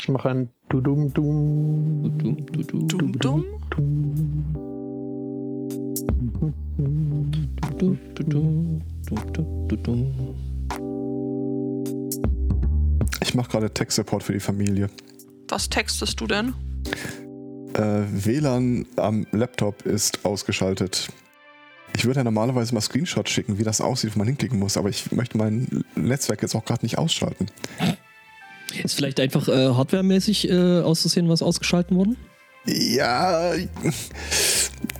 Ich mache ein Dudum Dum. Dum, du, du, Dum, dum. du, du, du, du, du, du. Ich mache gerade Tech-Support für die Familie. Was textest du denn? Äh, WLAN am Laptop ist ausgeschaltet. Ich würde ja normalerweise mal Screenshots schicken, wie das aussieht, wo man hinklicken muss, aber ich möchte mein Netzwerk jetzt auch gerade nicht ausschalten. Ist vielleicht einfach äh, hardwaremäßig äh, auszusehen, was ausgeschalten worden? Ja,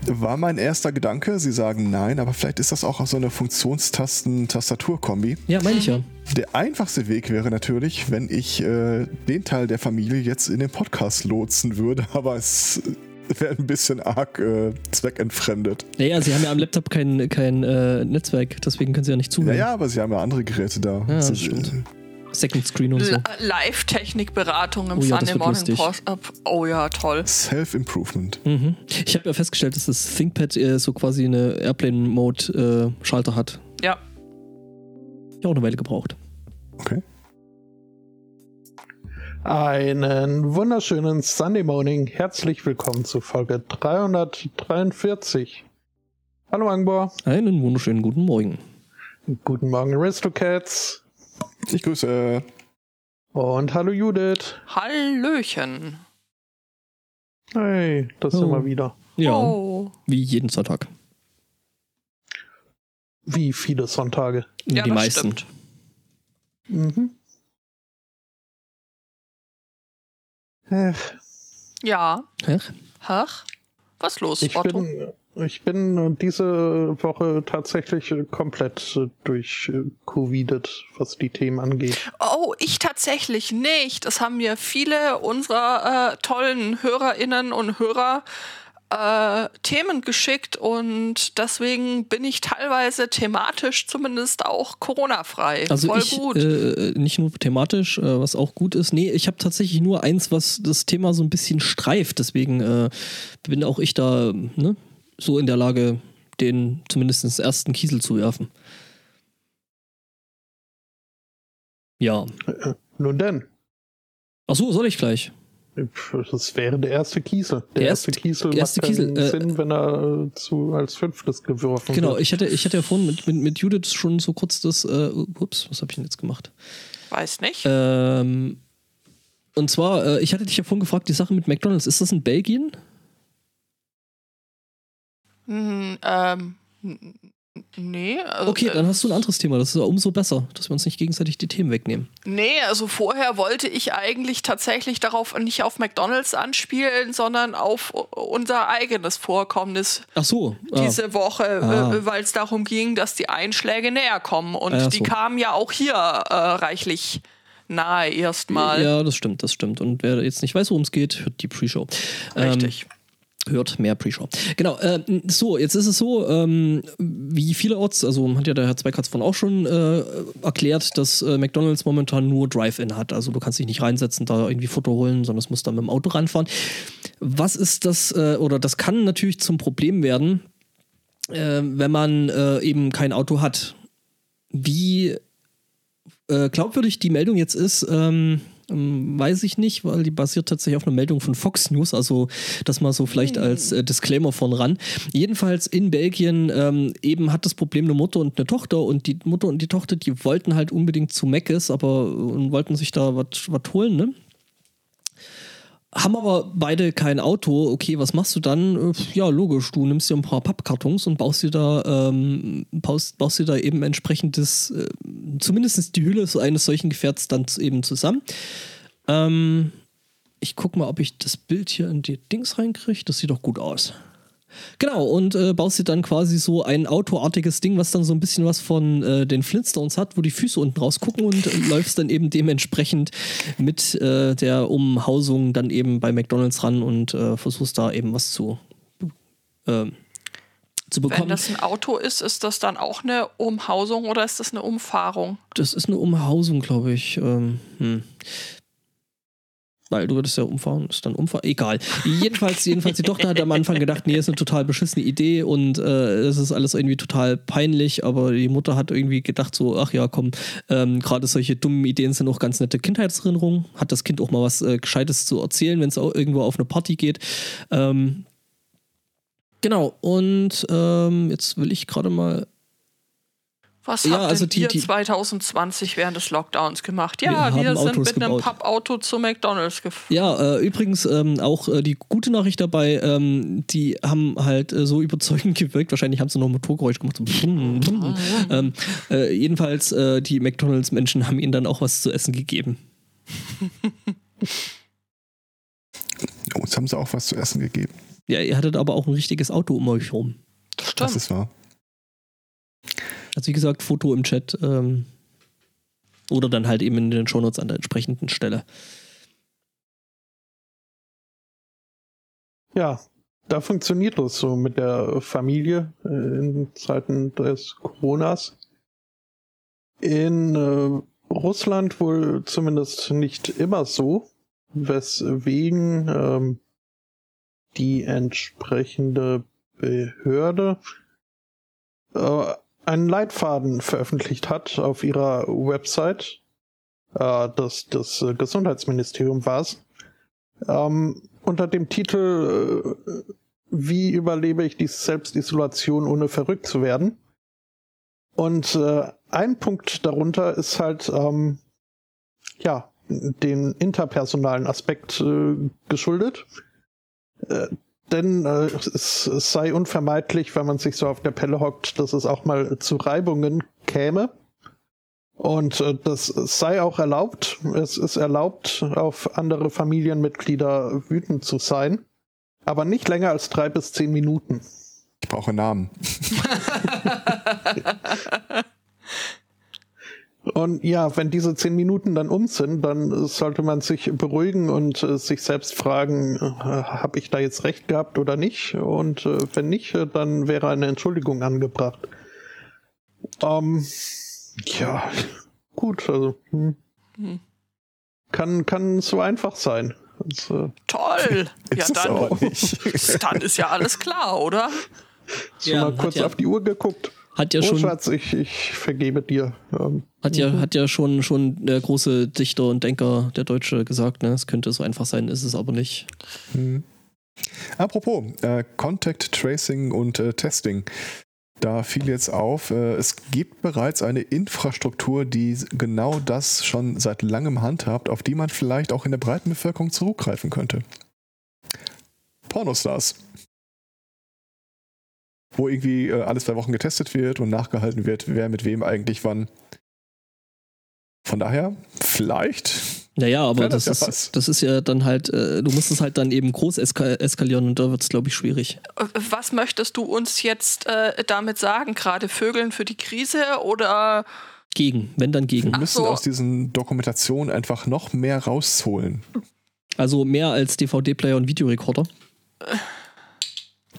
war mein erster Gedanke. Sie sagen nein, aber vielleicht ist das auch so eine Funktionstasten-Tastatur-Kombi. Ja, meine ich ja. Der einfachste Weg wäre natürlich, wenn ich äh, den Teil der Familie jetzt in den Podcast lotsen würde, aber es wäre ein bisschen arg äh, zweckentfremdet. Naja, sie haben ja am Laptop kein, kein äh, Netzwerk, deswegen können sie ja nicht zuhören. Naja, aber sie haben ja andere Geräte da. Ja, das ist, stimmt. äh, Second Screen und so. Live-Technik-Beratung im Oh ja, Sunday Morning lustig. Post-Up. Oh ja, toll. Self-Improvement. Mhm. Ich habe ja festgestellt, dass das ThinkPad äh, so quasi eine Airplane-Mode-Schalter hat. Ja. Ich auch eine Weile gebraucht. Okay. Einen wunderschönen Sunday Morning. Herzlich willkommen zu Folge 343. Hallo Angbor. Einen wunderschönen guten Morgen. Guten Morgen Aristocats. Ich grüße. Und hallo Judith. Hallöchen. Hey, das Oh. sind wir wieder. Ja, Oh. wie jeden Sonntag. Wie viele Sonntage. Ja, die das meisten. stimmt. Mhm. Ach, Ja. Ach, Ach. Was los, Ich Otto? bin, ich bin diese Woche tatsächlich komplett durch Covidet, was die Themen angeht. Oh, ich tatsächlich nicht. Das haben mir viele unserer äh, tollen Hörerinnen und Hörer äh, Themen geschickt und deswegen bin ich teilweise thematisch zumindest auch Corona-frei. Also Voll ich, gut. Äh, nicht nur thematisch, äh, was auch gut ist. Nee, ich habe tatsächlich nur eins, was das Thema so ein bisschen streift. Deswegen äh, bin auch ich da ne, so in der Lage, den zumindest ersten Kiesel zu werfen. Ja. Äh, nun denn, Ach so, soll ich gleich? das wäre der erste Kiesel. Der, Der erste, erste- Kiesel erste macht keinen Kiesel, äh, Sinn, wenn er äh, zu, als fünftes geworfen Genau, wird. ich hatte, ich hatte ja vorhin mit, mit, mit Judith schon so kurz das, äh, ups, was habe ich denn jetzt gemacht? Weiß nicht. Ähm, und zwar, äh, ich hatte dich ja vorhin gefragt, die Sache mit McDonalds, ist das in Belgien? Hm, ähm, nee. Also, Okay, äh, dann hast du ein anderes Thema. Das ist ja umso besser, dass wir uns nicht gegenseitig die Themen wegnehmen. Nee, also vorher wollte ich eigentlich tatsächlich darauf nicht auf McDonalds anspielen, sondern auf unser eigenes Vorkommnis Ach so. ah. diese Woche, Ah. äh, weil es darum ging, dass die Einschläge näher kommen. Und Ah, die so. kamen ja auch hier äh, reichlich nahe erstmal. Ja, das stimmt, das stimmt. Und wer jetzt nicht weiß, worum es geht, hört die Pre-Show. Richtig. Ähm, hört mehr Pre-Show. Genau, äh, so, jetzt ist es so, ähm, wie vielerorts, also hat ja der Herr Zweikatz von auch schon äh, erklärt, dass äh, McDonalds momentan nur Drive-In hat. Also du kannst dich nicht reinsetzen, da irgendwie Foto holen, sondern es muss dann mit dem Auto ranfahren. Was ist das, äh, oder das kann natürlich zum Problem werden, äh, wenn man äh, eben kein Auto hat. Wie glaubwürdig die Meldung jetzt ist, ähm, weiß ich nicht, weil die basiert tatsächlich auf einer Meldung von Fox News, also das mal so vielleicht als äh, Disclaimer von ran. Jedenfalls in Belgien ähm, eben hat das Problem eine Mutter und eine Tochter und die Mutter und die Tochter, die wollten halt unbedingt zu Mc's, aber und wollten sich da was holen, ne? Haben aber beide kein Auto. Okay, was machst du dann? Äh, Ja, logisch, du nimmst dir ein paar Pappkartons und baust dir da, ähm, baust, baust dir da eben entsprechendes, äh, zumindest die Hülle eines solchen Gefährts dann eben zusammen. Ähm, ich guck mal, ob ich das Bild hier in die Dings reinkriege. Das sieht doch gut aus. Genau, und äh, baust dir dann quasi so ein autoartiges Ding, was dann so ein bisschen was von äh, den Flintstones hat, wo die Füße unten rausgucken und äh, läufst dann eben dementsprechend mit äh, der Umhausung dann eben bei McDonalds ran und äh, versuchst da eben was zu, ähm, zu Wenn bekommen. das ein Auto ist, ist das dann auch eine Umhausung oder ist das eine Umfahrung? Das ist eine Umhausung, glaube ich. Ähm, hm. Weil du würdest ja umfahren, ist dann umfahren. Egal. Jedenfalls, jedenfalls die Tochter hat am Anfang gedacht, nee, ist eine total beschissene Idee und äh, es ist alles irgendwie total peinlich, aber die Mutter hat irgendwie gedacht, so, ach ja, komm, ähm, gerade solche dummen Ideen sind auch ganz nette Kindheitserinnerungen. Hat das Kind auch mal was äh, Gescheites zu erzählen, wenn es irgendwo auf eine Party geht. Ähm, genau, und ähm, jetzt will ich gerade mal Was Ja, habt also denn die- ihr die- 2020 während des Lockdowns gemacht? Wir Ja, haben wir, sind Autos mit einem gebaut. Pappauto zu McDonalds gefahren. Ja, äh, übrigens ähm, auch äh, die gute Nachricht dabei, ähm, die haben halt äh, so überzeugend gewirkt. Wahrscheinlich haben sie noch ein Motorgeräusch gemacht. So brumm, brumm. ähm, äh, jedenfalls, äh, die McDonalds-Menschen haben ihnen dann auch was zu essen gegeben. Uns haben sie auch was zu essen gegeben. Ja, ihr hattet aber auch ein richtiges Auto um euch rum. Das Das stimmt. ist wahr. Also wie gesagt, Foto im Chat ähm, oder dann halt eben in den Shownotes an der entsprechenden Stelle. Ja, da funktioniert das so mit der Familie äh, in Zeiten des Coronas. In äh, Russland wohl zumindest nicht immer so, weswegen ähm, die entsprechende Behörde äh, einen Leitfaden veröffentlicht hat auf ihrer Website. Äh, das das äh, Gesundheitsministerium war es. Ähm, unter dem Titel äh, Wie überlebe ich die Selbstisolation ohne verrückt zu werden? Und äh, ein Punkt darunter ist halt ähm, ja den interpersonalen Aspekt äh, geschuldet. Denn äh, es, es sei unvermeidlich, wenn man sich so auf der Pelle hockt, dass es auch mal zu Reibungen käme. Und äh, das sei auch erlaubt. Es ist erlaubt, auf andere Familienmitglieder wütend zu sein. Aber nicht länger als drei bis zehn Minuten. Ich brauche Namen. Und ja, wenn diese zehn Minuten dann um sind, dann sollte man sich beruhigen und äh, sich selbst fragen, äh, habe ich da jetzt recht gehabt oder nicht? Und äh, wenn nicht, äh, dann wäre eine Entschuldigung angebracht. Ähm, ja, gut, also hm. Hm. kann, kann so einfach sein. Also, Toll. Ja, dann, dann ist ja alles klar, oder? so Ja, mal kurz ja- auf die Uhr geguckt. Hat ja oh, schon, Schatz, ich, ich vergebe dir. Ähm, hat ja, hat ja schon, schon der große Dichter und Denker, der Deutsche, gesagt, ne? Es könnte so einfach sein, ist es aber nicht. Hm. Apropos, äh, Contact Tracing und äh, Testing. Da fiel jetzt auf, äh, es gibt bereits eine Infrastruktur, die genau das schon seit langem handhabt, auf die man vielleicht auch in der breiten Bevölkerung zurückgreifen könnte. Pornostars. Wo irgendwie äh, alle zwei Wochen getestet wird und nachgehalten wird, wer mit wem eigentlich wann. Von daher, vielleicht. Naja, aber das, das ja ist, das ist ja dann halt, äh, du musst es halt dann eben groß eska eskalieren und da wird es, glaube ich, schwierig. Äh, Was möchtest du uns jetzt äh, damit sagen? Gerade Vögeln für die Krise oder Gegen, wenn dann Wir gegen. Ach müssen so. aus diesen Dokumentationen einfach noch mehr rausholen. Also mehr als DVD-Player und Videorekorder.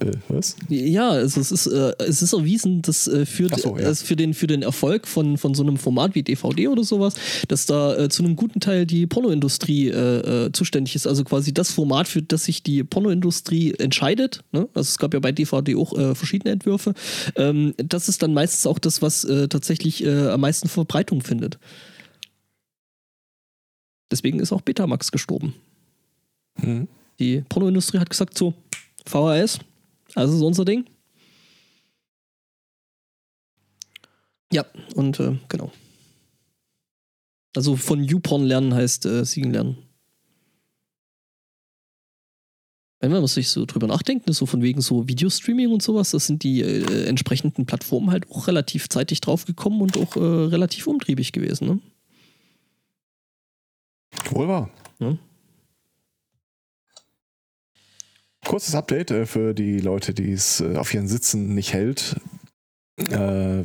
Äh, was? Ja, also es ist, äh, es ist erwiesen, dass äh, für, so, ja. für, den, für den Erfolg von, von so einem Format wie DVD oder sowas, dass da äh, zu einem guten Teil die Pornoindustrie äh, äh, zuständig ist. Also quasi das Format, für das sich die Pornoindustrie entscheidet. Ne? Also es gab ja bei DVD auch verschiedene Entwürfe. Ähm, das ist dann meistens auch das, was tatsächlich am meisten Verbreitung findet. Deswegen ist auch Betamax gestorben. Hm. Die Pornoindustrie hat gesagt, so, VHS, also so unser Ding. Ja, und äh, genau. Also von YouPorn lernen heißt äh, Siegen lernen. Wenn man sich so drüber nachdenkt, ne, so von wegen so Videostreaming und sowas, das sind die äh, entsprechenden Plattformen halt auch relativ zeitig draufgekommen und auch äh, relativ umtriebig gewesen. Ne? Wohl wahr. Ja. Kurzes Update äh, für die Leute, die es äh, auf ihren Sitzen nicht hält. Äh,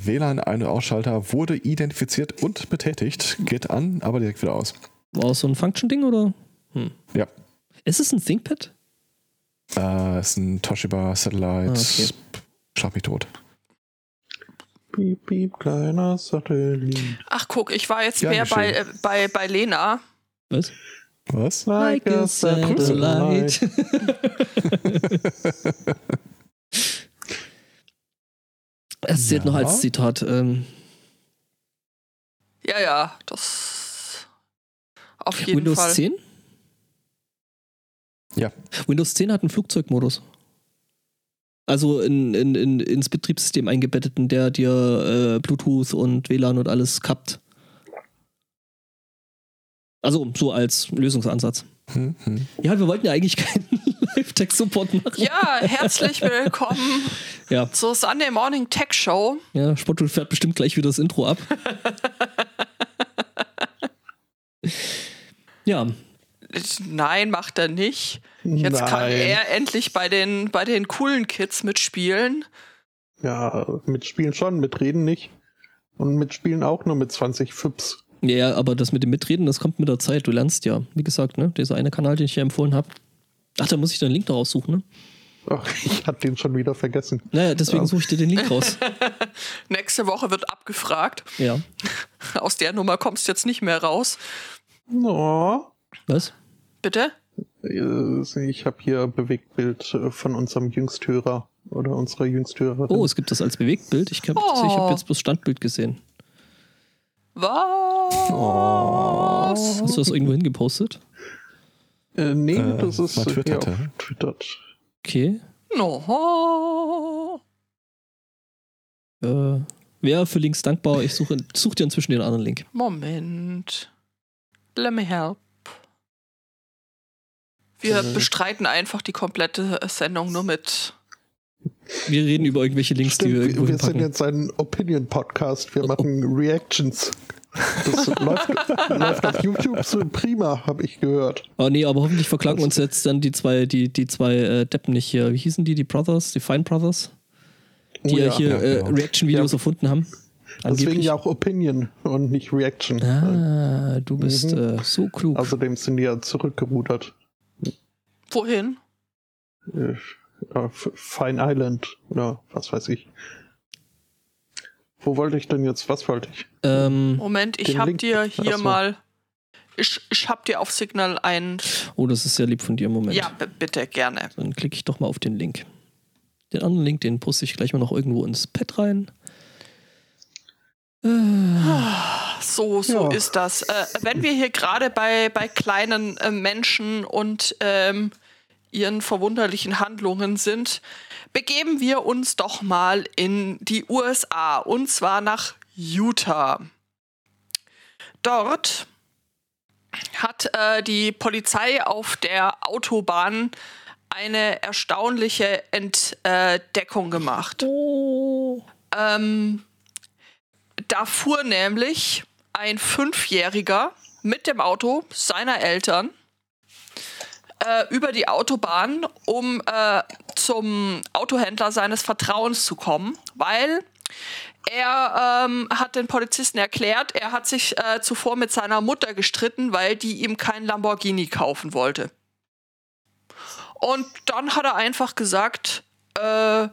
WLAN Ein- und Ausschalter wurde identifiziert und betätigt. Geht an, aber direkt wieder aus. War es so ein Function-Ding oder? Hm. Ja. Ist es ein ThinkPad? Äh, ist ein Toshiba Satellite. Ah, okay. Schlag mich tot. piep, piep, kleiner Satellit. ach guck, ich war jetzt Ja, mehr bei, äh, bei, bei Lena. Was? Was? Like a satellite. Es zählt noch Ja. als Zitat. Ähm, Ja, ja, das auf jeden Windows Fall. 10? Ja. Windows 10 hat einen Flugzeugmodus. Also in, in, in, ins Betriebssystem eingebetteten, der dir äh, Bluetooth und WLAN und alles kappt. Also so als Lösungsansatz. Hm, hm. Ja, wir wollten ja eigentlich keinen Live-Tech-Support machen. Ja, herzlich willkommen Ja, zur Sunday Morning Tech Show. ja Spotto fährt bestimmt gleich wieder das Intro ab. ja, Nein, macht er nicht. Jetzt kann Nein. er endlich bei den, bei den coolen Kids mitspielen. Ja, mit Spielen schon, mit Reden nicht. Und mit Spielen auch nur mit 20 Fips. Ja, aber das mit dem Mitreden, das kommt mit der Zeit. Du lernst ja, wie gesagt, ne? Dieser eine Kanal, den ich dir empfohlen habe. Ach, da muss ich den Link noch raussuchen, ne? Ach, ich hatte den schon wieder vergessen. Naja, deswegen suche ich dir den Link raus. Nächste Woche wird abgefragt. Ja. Aus der Nummer kommst du jetzt nicht mehr raus. Oh, Was? Bitte? äh, ich habe hier Bewegtbild äh, von unserem Jüngsthörer oder unserer Jüngsthörerin. Oh, es gibt das als Bewegtbild. Ich, hab- ich habe jetzt bloß Standbild gesehen. Was? Hast du das irgendwo hingepostet? äh, nee, Äh, das ist mal äh, hier twitterte. auf Twitter. Okay. No. Äh, Wäre für Links dankbar. Ich suche such dir inzwischen den anderen Link. Moment. Let me help. Wir Äh. bestreiten einfach die komplette Sendung nur mit. Wir reden über irgendwelche Links, die wir Stimmt, irgendwo wir, wir sind jetzt ein Opinion-Podcast. Wir Oh, machen Reactions. Das läuft, läuft auf YouTube so prima, habe ich gehört. Oh nee, aber hoffentlich verklagen uns jetzt dann die zwei, die, die zwei äh, Deppen nicht hier. Wie hießen die? Die Brothers? Die Fine Brothers? Die Oh ja, ja. hier Ja, äh, genau. Reaction-Videos Ja. erfunden haben. Deswegen Angeblich. ja auch Opinion und nicht Reaction. Ah, du bist Mhm. äh, so klug. Außerdem sind die ja zurückgerudert. Wohin? Äh, äh, Fine Island oder was weiß ich. Wo wollte ich denn jetzt? Was wollte ich? ähm, Moment, ich Den hab Link- dir hier so. mal. Ich, ich hab dir auf Signal ein. oh, das ist sehr lieb von dir. Moment. Ja, bitte, gerne. Dann klicke ich doch mal auf den Link. Den anderen Link, den poste ich gleich mal noch irgendwo ins Pad rein. Äh, So, so Ja. ist das. Äh, wenn wir hier gerade bei, bei kleinen äh, Menschen und ähm, ihren verwunderlichen Handlungen sind, begeben wir uns doch mal in die USA und zwar nach Utah. Dort hat äh, die Polizei auf der Autobahn eine erstaunliche Entdeckung gemacht. Ähm, da fuhr nämlich ein Fünfjähriger mit dem Auto seiner Eltern äh, über die Autobahn, um äh, zum Autohändler seines Vertrauens zu kommen, weil er ähm, hat den Polizisten erklärt, er hat sich äh, zuvor mit seiner Mutter gestritten, weil die ihm kein Lamborghini kaufen wollte. Und dann hat er einfach gesagt, äh,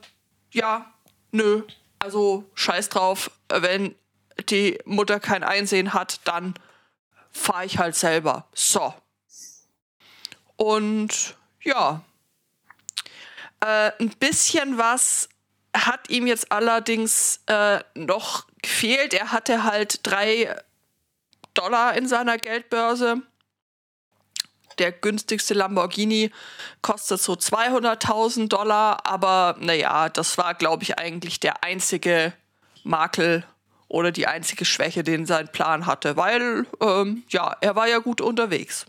ja, nö, also scheiß drauf, wenn die Mutter kein Einsehen hat, dann fahre ich halt selber. So. Und ja, äh, ein bisschen was hat ihm jetzt allerdings äh, noch gefehlt. Er hatte halt drei Dollar in seiner Geldbörse. Der günstigste Lamborghini kostet so 200.000 Dollar, aber naja, das war, glaube ich, eigentlich der einzige Makel oder die einzige Schwäche, den sein Plan hatte, weil, ähm, ja, er war ja gut unterwegs.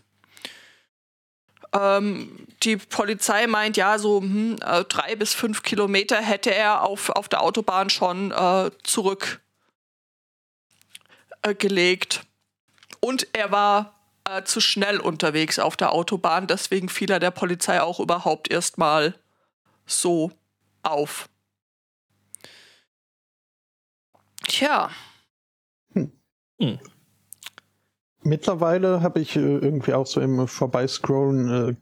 Ähm, die Polizei meint ja, so hm, äh, drei bis fünf Kilometer hätte er auf, auf der Autobahn schon äh, zurück äh. Und er war äh, zu schnell unterwegs auf der Autobahn, deswegen fiel er der Polizei auch überhaupt erstmal so auf. Tja, Mittlerweile habe ich äh, irgendwie auch so im Vorbeiscrollen äh,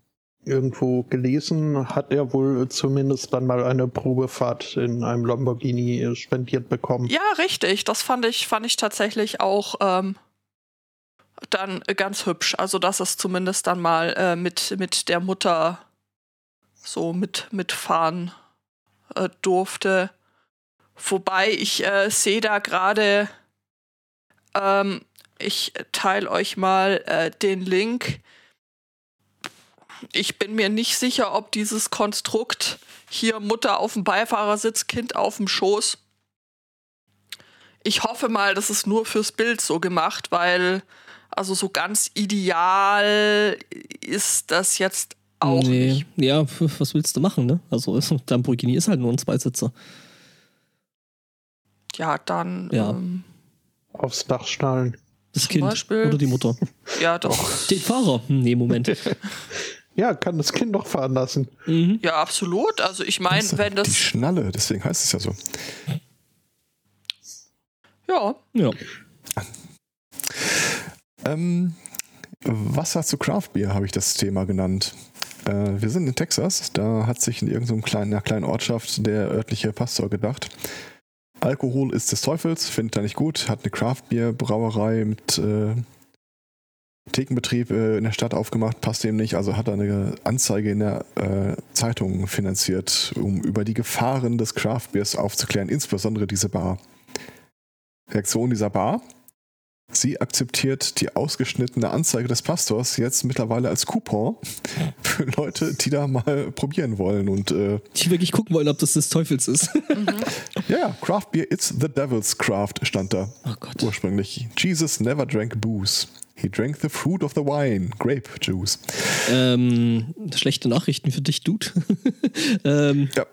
irgendwo gelesen, hat er wohl zumindest dann mal eine Probefahrt in einem Lamborghini äh, spendiert bekommen. ja, richtig. Das fand ich, fand ich tatsächlich auch ähm, dann ganz hübsch. Also, dass es zumindest dann mal äh, mit, mit der Mutter so mit, mitfahren äh, durfte. Wobei ich äh, sehe da gerade, ähm, ich teile euch mal äh, den Link. Ich bin mir nicht sicher, ob dieses Konstrukt hier Mutter auf dem Beifahrersitz, Kind auf dem Schoß. Ich hoffe mal, das ist nur fürs Bild so gemacht, weil also so ganz ideal ist das jetzt auch nee. nicht. Ja, was willst du machen, ne? Also Lamborghini ist halt nur ein Zweisitzer. Ja, dann ja. Ähm, aufs Dach schnallen. Das Kind Beispiel, oder die Mutter. Ja, doch. Den Fahrer. Hm, nee, Moment. ja, kann das Kind doch fahren lassen. Mhm. Ja, absolut. Also ich meine, wenn das. Die Schnalle, deswegen heißt es ja so. Ja. Ja. Ähm, Wasser zu Craft Beer habe ich das Thema genannt. Äh, wir sind in Texas, da hat sich in irgendeiner kleinen, kleinen Ortschaft der örtliche Pastor gedacht, Alkohol ist des Teufels, findet er nicht gut, hat eine Craft-Bier-Brauerei mit äh, Thekenbetrieb äh, in der Stadt aufgemacht, passt dem nicht, also hat er eine Anzeige in der äh, Zeitung finanziert, um über die Gefahren des Craft-Biers aufzuklären, insbesondere diese Bar. Reaktion dieser Bar? Sie akzeptiert die ausgeschnittene Anzeige des Pastors jetzt mittlerweile als Coupon für Leute, die da mal probieren wollen und äh, die wirklich gucken wollen, ob das des Teufels ist. Mhm. ja, Craft Beer, it's the devil's craft stand da. Oh Gott. Ursprünglich. Jesus never drank booze. He drank the fruit of the wine, grape juice. Ähm, schlechte Nachrichten für dich, Dude. ähm, ja.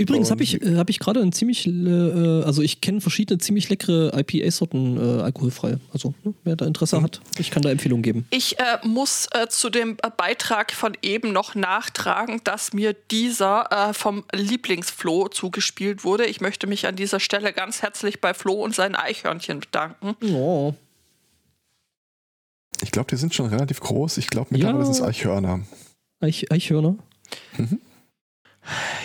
Übrigens habe ich, äh, hab ich gerade ein ziemlich, äh, also ich kenne verschiedene ziemlich leckere IPA-Sorten äh, alkoholfrei. Also ne, wer da Interesse mhm. hat, ich kann da Empfehlungen geben. Ich äh, muss äh, zu dem äh, Beitrag von eben noch nachtragen, dass mir dieser vom Lieblingsflo zugespielt wurde. Ich möchte mich an dieser Stelle ganz herzlich bei Flo und seinen Eichhörnchen bedanken. Oh. Ich glaube, die sind schon relativ groß. Ich glaube, mittlerweile ja. sind es Eichhörner. Eich, Eichhörner? Mhm.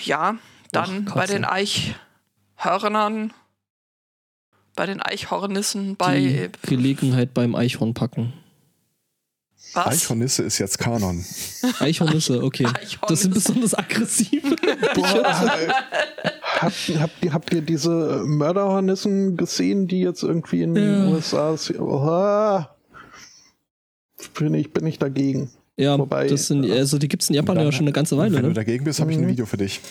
Ja, dann Ach, bei den Eichhörnern, bei den Eichhornissen, bei. Die Gelegenheit beim Eichhorn packen. Was? Eichhornisse ist jetzt Kanon. Eichhornisse, okay. Eichhornisse. Das sind besonders aggressiv. habt, habt, ihr, habt ihr diese Mörderhornissen gesehen, die jetzt irgendwie in den ja. USA sind? Oh, bin ich, bin ich dagegen. Ja, Wobei, das sind, also die gibt es in Japan ja schon eine ganze Weile. Wenn ne? du dagegen bist, habe ich ein mhm. Video für dich.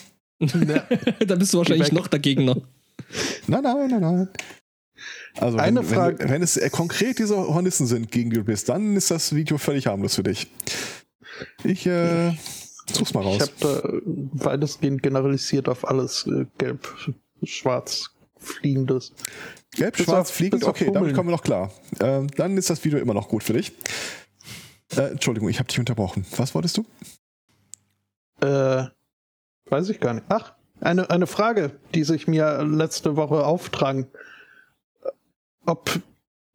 da bist du wahrscheinlich noch dagegen noch. Nein, nein, nein, nein. Also Eine wenn, Frage. Wenn, wenn, es äh, konkret diese Hornissen sind, gegen die du bist, dann ist das Video völlig harmlos für dich. Ich äh, such's mal raus. Ich habe da weitestgehend generalisiert auf alles äh, gelb, schwarz fliegendes. Gelb, bis schwarz, auf, fliegend, okay, damit kommen wir noch klar. Ähm, dann ist das Video immer noch gut für dich. Äh, Entschuldigung, ich habe dich unterbrochen. Was wolltest du? Äh, Weiß ich gar nicht. Ach, eine, eine Frage, die sich mir letzte Woche auftragen. Ob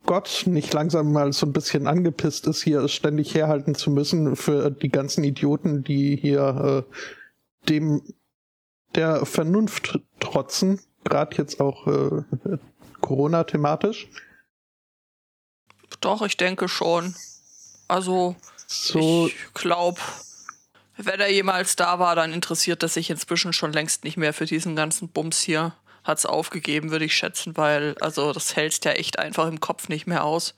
Gott nicht langsam mal so ein bisschen angepisst ist, hier ständig herhalten zu müssen für die ganzen Idioten, die hier äh, dem der Vernunft trotzen, gerade jetzt auch äh, Corona-thematisch. Doch, ich denke schon. Also, so, ich glaube, wenn er jemals da war, dann interessiert er sich inzwischen schon längst nicht mehr für diesen ganzen Bums hier. Hat's aufgegeben, würde ich schätzen, weil, also, das hältst ja echt einfach im Kopf nicht mehr aus.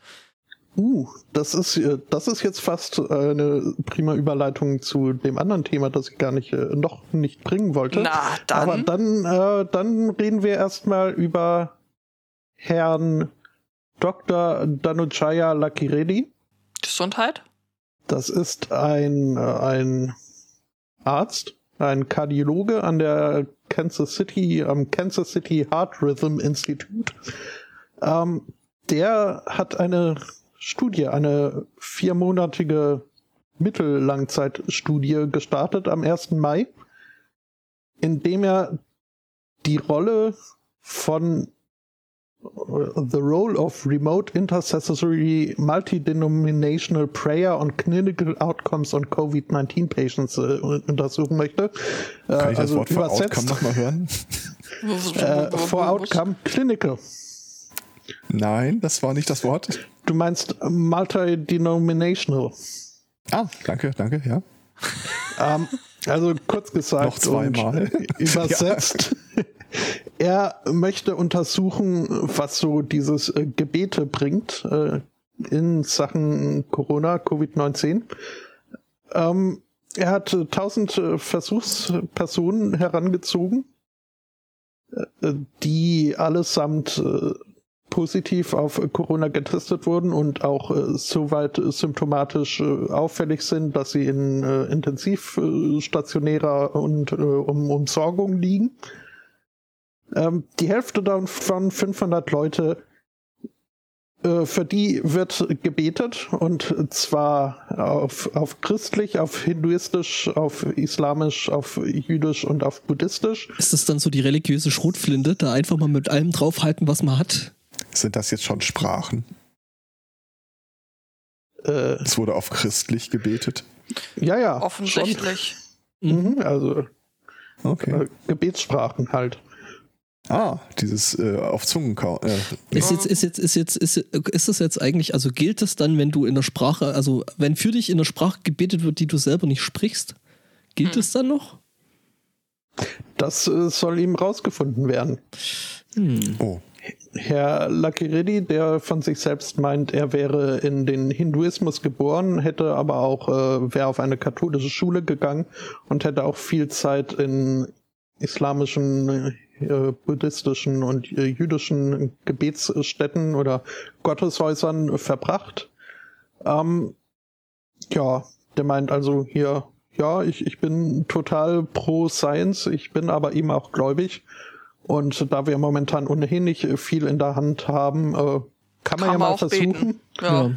Uh, das ist, äh, das ist jetzt fast eine prima Überleitung zu dem anderen Thema, das ich gar nicht, äh, noch nicht bringen wollte. Na, dann. Aber dann, äh, dann reden wir erstmal über Herrn Dr. Danuchaya Lakiredi. Gesundheit? Das ist ein, äh, ein Arzt, ein Kardiologe an der Kansas City, am Kansas City Heart Rhythm Institute. Ähm, der hat eine Studie, eine viermonatige Mittellangzeitstudie gestartet am 1. Mai, indem er die Rolle von the role of remote intercessory multi-denominational prayer on clinical outcomes on COVID-19 patients äh, untersuchen möchte. Äh, Kann ich das also Wort for Outcome nochmal hören? äh, for Outcome Clinical. Nein, das war nicht das Wort. du meinst multi-denominational. Ah, danke, danke, ja. Ähm, also kurz gesagt Noch zweimal. übersetzt. Er möchte untersuchen, was so dieses äh, Gebete bringt äh, in Sachen Corona, Covid-19. Ähm, er hat äh, 1000 äh, Versuchspersonen herangezogen, äh, die allesamt äh, positiv auf Corona getestet wurden und auch äh, soweit symptomatisch äh, auffällig sind, dass sie in äh, intensivstationärer und Umsorgung liegen. Ähm, die Hälfte davon, 500 Leute, äh, für die wird gebetet und zwar auf, auf christlich, auf hinduistisch, auf islamisch, auf jüdisch und auf buddhistisch. Ist das dann so die religiöse Schrotflinte, da einfach mal mit allem draufhalten, was man hat? Sind das jetzt schon Sprachen? Äh, Es wurde auf christlich gebetet. ja, ja. Offensichtlich. Mhm, also Okay. äh, Gebetssprachen halt. Ah, dieses äh, auf Zungen. Äh, Ist jetzt, ist jetzt, ist jetzt, ist, ist das jetzt eigentlich, also gilt das dann, wenn du in der Sprache, also wenn für dich in der Sprache gebetet wird, die du selber nicht sprichst, gilt es dann noch? Das äh, soll ihm rausgefunden werden. Hm. oh, Herr Lakiridi, der von sich selbst meint, er wäre in den Hinduismus geboren, hätte aber auch, äh, wäre auf eine katholische Schule gegangen und hätte auch viel Zeit in islamischen, äh, buddhistischen und äh, jüdischen Gebetsstätten oder Gotteshäusern verbracht. Ähm, ja, der meint also hier, ja, ich, ich bin total pro Science, ich bin aber ihm auch gläubig. Und da wir momentan ohnehin nicht viel in der Hand haben, äh, kann man ja mal auch versuchen. beten. Ja. Ja.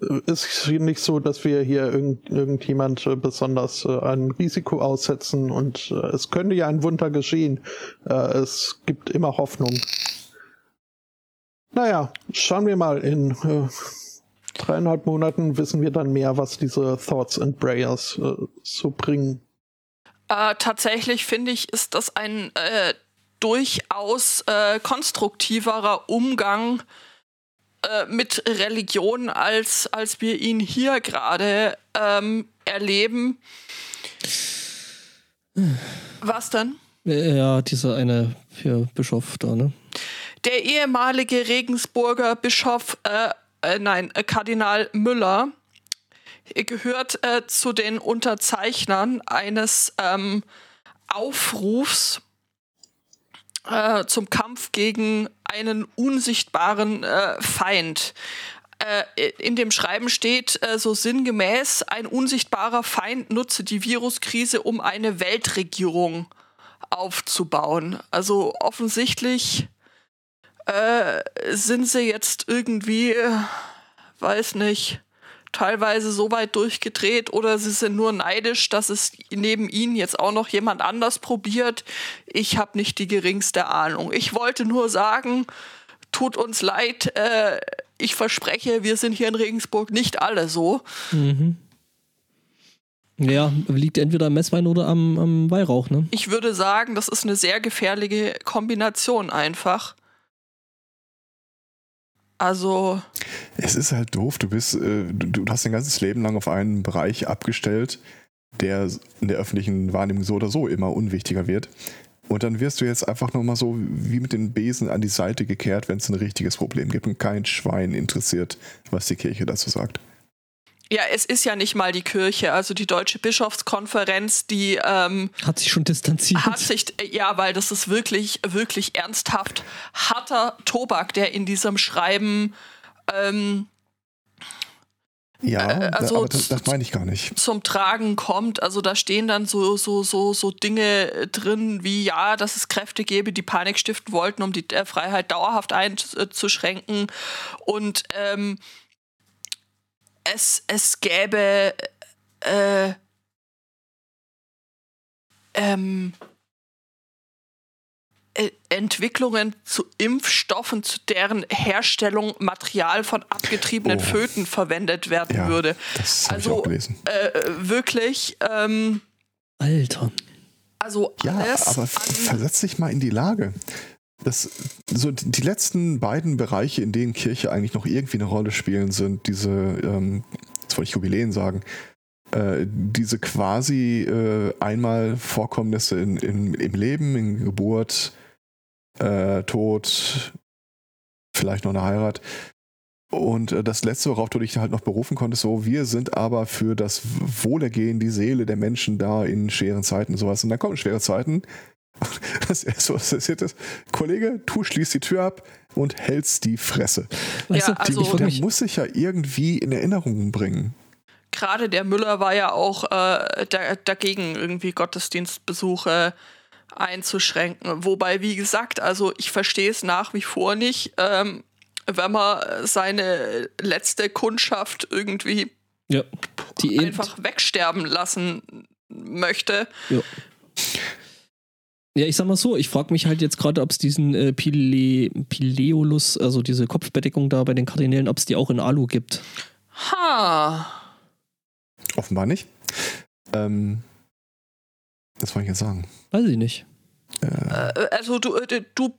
Äh, Ist nicht so, dass wir hier irgend, irgendjemand äh, besonders äh, ein Risiko aussetzen und äh, es könnte ja ein Wunder geschehen. Äh, es gibt immer Hoffnung. Naja, schauen wir mal. In äh, dreieinhalb Monaten wissen wir dann mehr, was diese Thoughts and Prayers so bringen. Tatsächlich finde ich, ist das ein durchaus konstruktiverer Umgang äh, mit Religion, als, als wir ihn hier gerade ähm, erleben. Was denn? Ja, dieser eine hier, Bischof da, ne? Der ehemalige Regensburger Bischof, äh, äh, nein, äh, Kardinal Müller, gehört äh, zu den Unterzeichnern eines ähm, Aufrufs äh, zum Kampf gegen einen unsichtbaren äh, Feind. Äh, in dem Schreiben steht äh, so sinngemäß, ein unsichtbarer Feind nutze die Viruskrise, um eine Weltregierung aufzubauen. Also offensichtlich äh, sind sie jetzt irgendwie, äh, weiß nicht, teilweise so weit durchgedreht oder sie sind nur neidisch, dass es neben ihnen jetzt auch noch jemand anders probiert. Ich habe nicht die geringste Ahnung. Ich wollte nur sagen, tut uns leid, äh, ich verspreche, wir sind hier in Regensburg nicht alle so. Mhm. Ja, liegt entweder am Messwein oder am, am Weihrauch, ne? Ich würde sagen, das ist eine sehr gefährliche Kombination einfach. Also, es ist halt doof. Du bist, äh, du, du hast dein ganzes Leben lang auf einen Bereich abgestellt, der in der öffentlichen Wahrnehmung so oder so immer unwichtiger wird. Und dann wirst du jetzt einfach nur mal so wie mit den Besen an die Seite gekehrt, wenn es ein richtiges Problem gibt und kein Schwein interessiert, was die Kirche dazu sagt. Ja, es ist ja nicht mal die Kirche, also die Deutsche Bischofskonferenz, die ähm, Hat sich schon distanziert. hat sich, ja, weil das ist wirklich, wirklich ernsthaft harter Tobak, der in diesem Schreiben ähm, Ja, Äh, also da, aber das, das meine ich gar nicht. zum Tragen kommt. Also da stehen dann so, so, so, so Dinge äh, drin wie, ja, dass es Kräfte gäbe, die Panik stiften wollten, um die äh, Freiheit dauerhaft einzuschränken. Und ähm, es, es gäbe äh, ähm, äh, Entwicklungen zu Impfstoffen, zu deren Herstellung Material von abgetriebenen Oh. Föten verwendet werden Ja, würde. Das habe ich Also, auch gelesen. Äh, wirklich, ähm, Alter. also Ja, alles aber an, versetz dich mal in die Lage. Das, so die letzten beiden Bereiche, in denen Kirche eigentlich noch irgendwie eine Rolle spielen, sind diese, ähm, jetzt wollte ich Jubiläen sagen, äh, diese quasi äh, einmal Vorkommnisse in, in, im Leben, in Geburt, äh, Tod, vielleicht noch eine Heirat. Und äh, das Letzte, worauf du dich halt noch berufen konntest, so, wir sind aber für das Wohlergehen, die Seele der Menschen da in schweren Zeiten und sowas. Und dann kommen schwere Zeiten. Das erste, was passiert ist, Kollege, du schließt die Tür ab und hältst die Fresse. Weißt ja, du, also, der muss sich ja irgendwie in Erinnerungen bringen. Gerade der Müller war ja auch äh, da, dagegen, irgendwie Gottesdienstbesuche einzuschränken. Wobei, wie gesagt, also ich verstehe es nach wie vor nicht. Ähm, wenn man seine letzte Kundschaft irgendwie ja, einfach wegsterben lassen möchte. Ja. Ja, ich sag mal so, ich frage mich halt jetzt gerade, ob es diesen äh, Pile Pileolus, also diese Kopfbedeckung da bei den Kardinälen, ob es die auch in Alu gibt. Ha. Offenbar nicht. Ähm, was wollte ich jetzt sagen? Weiß ich nicht. Äh, also du, äh, du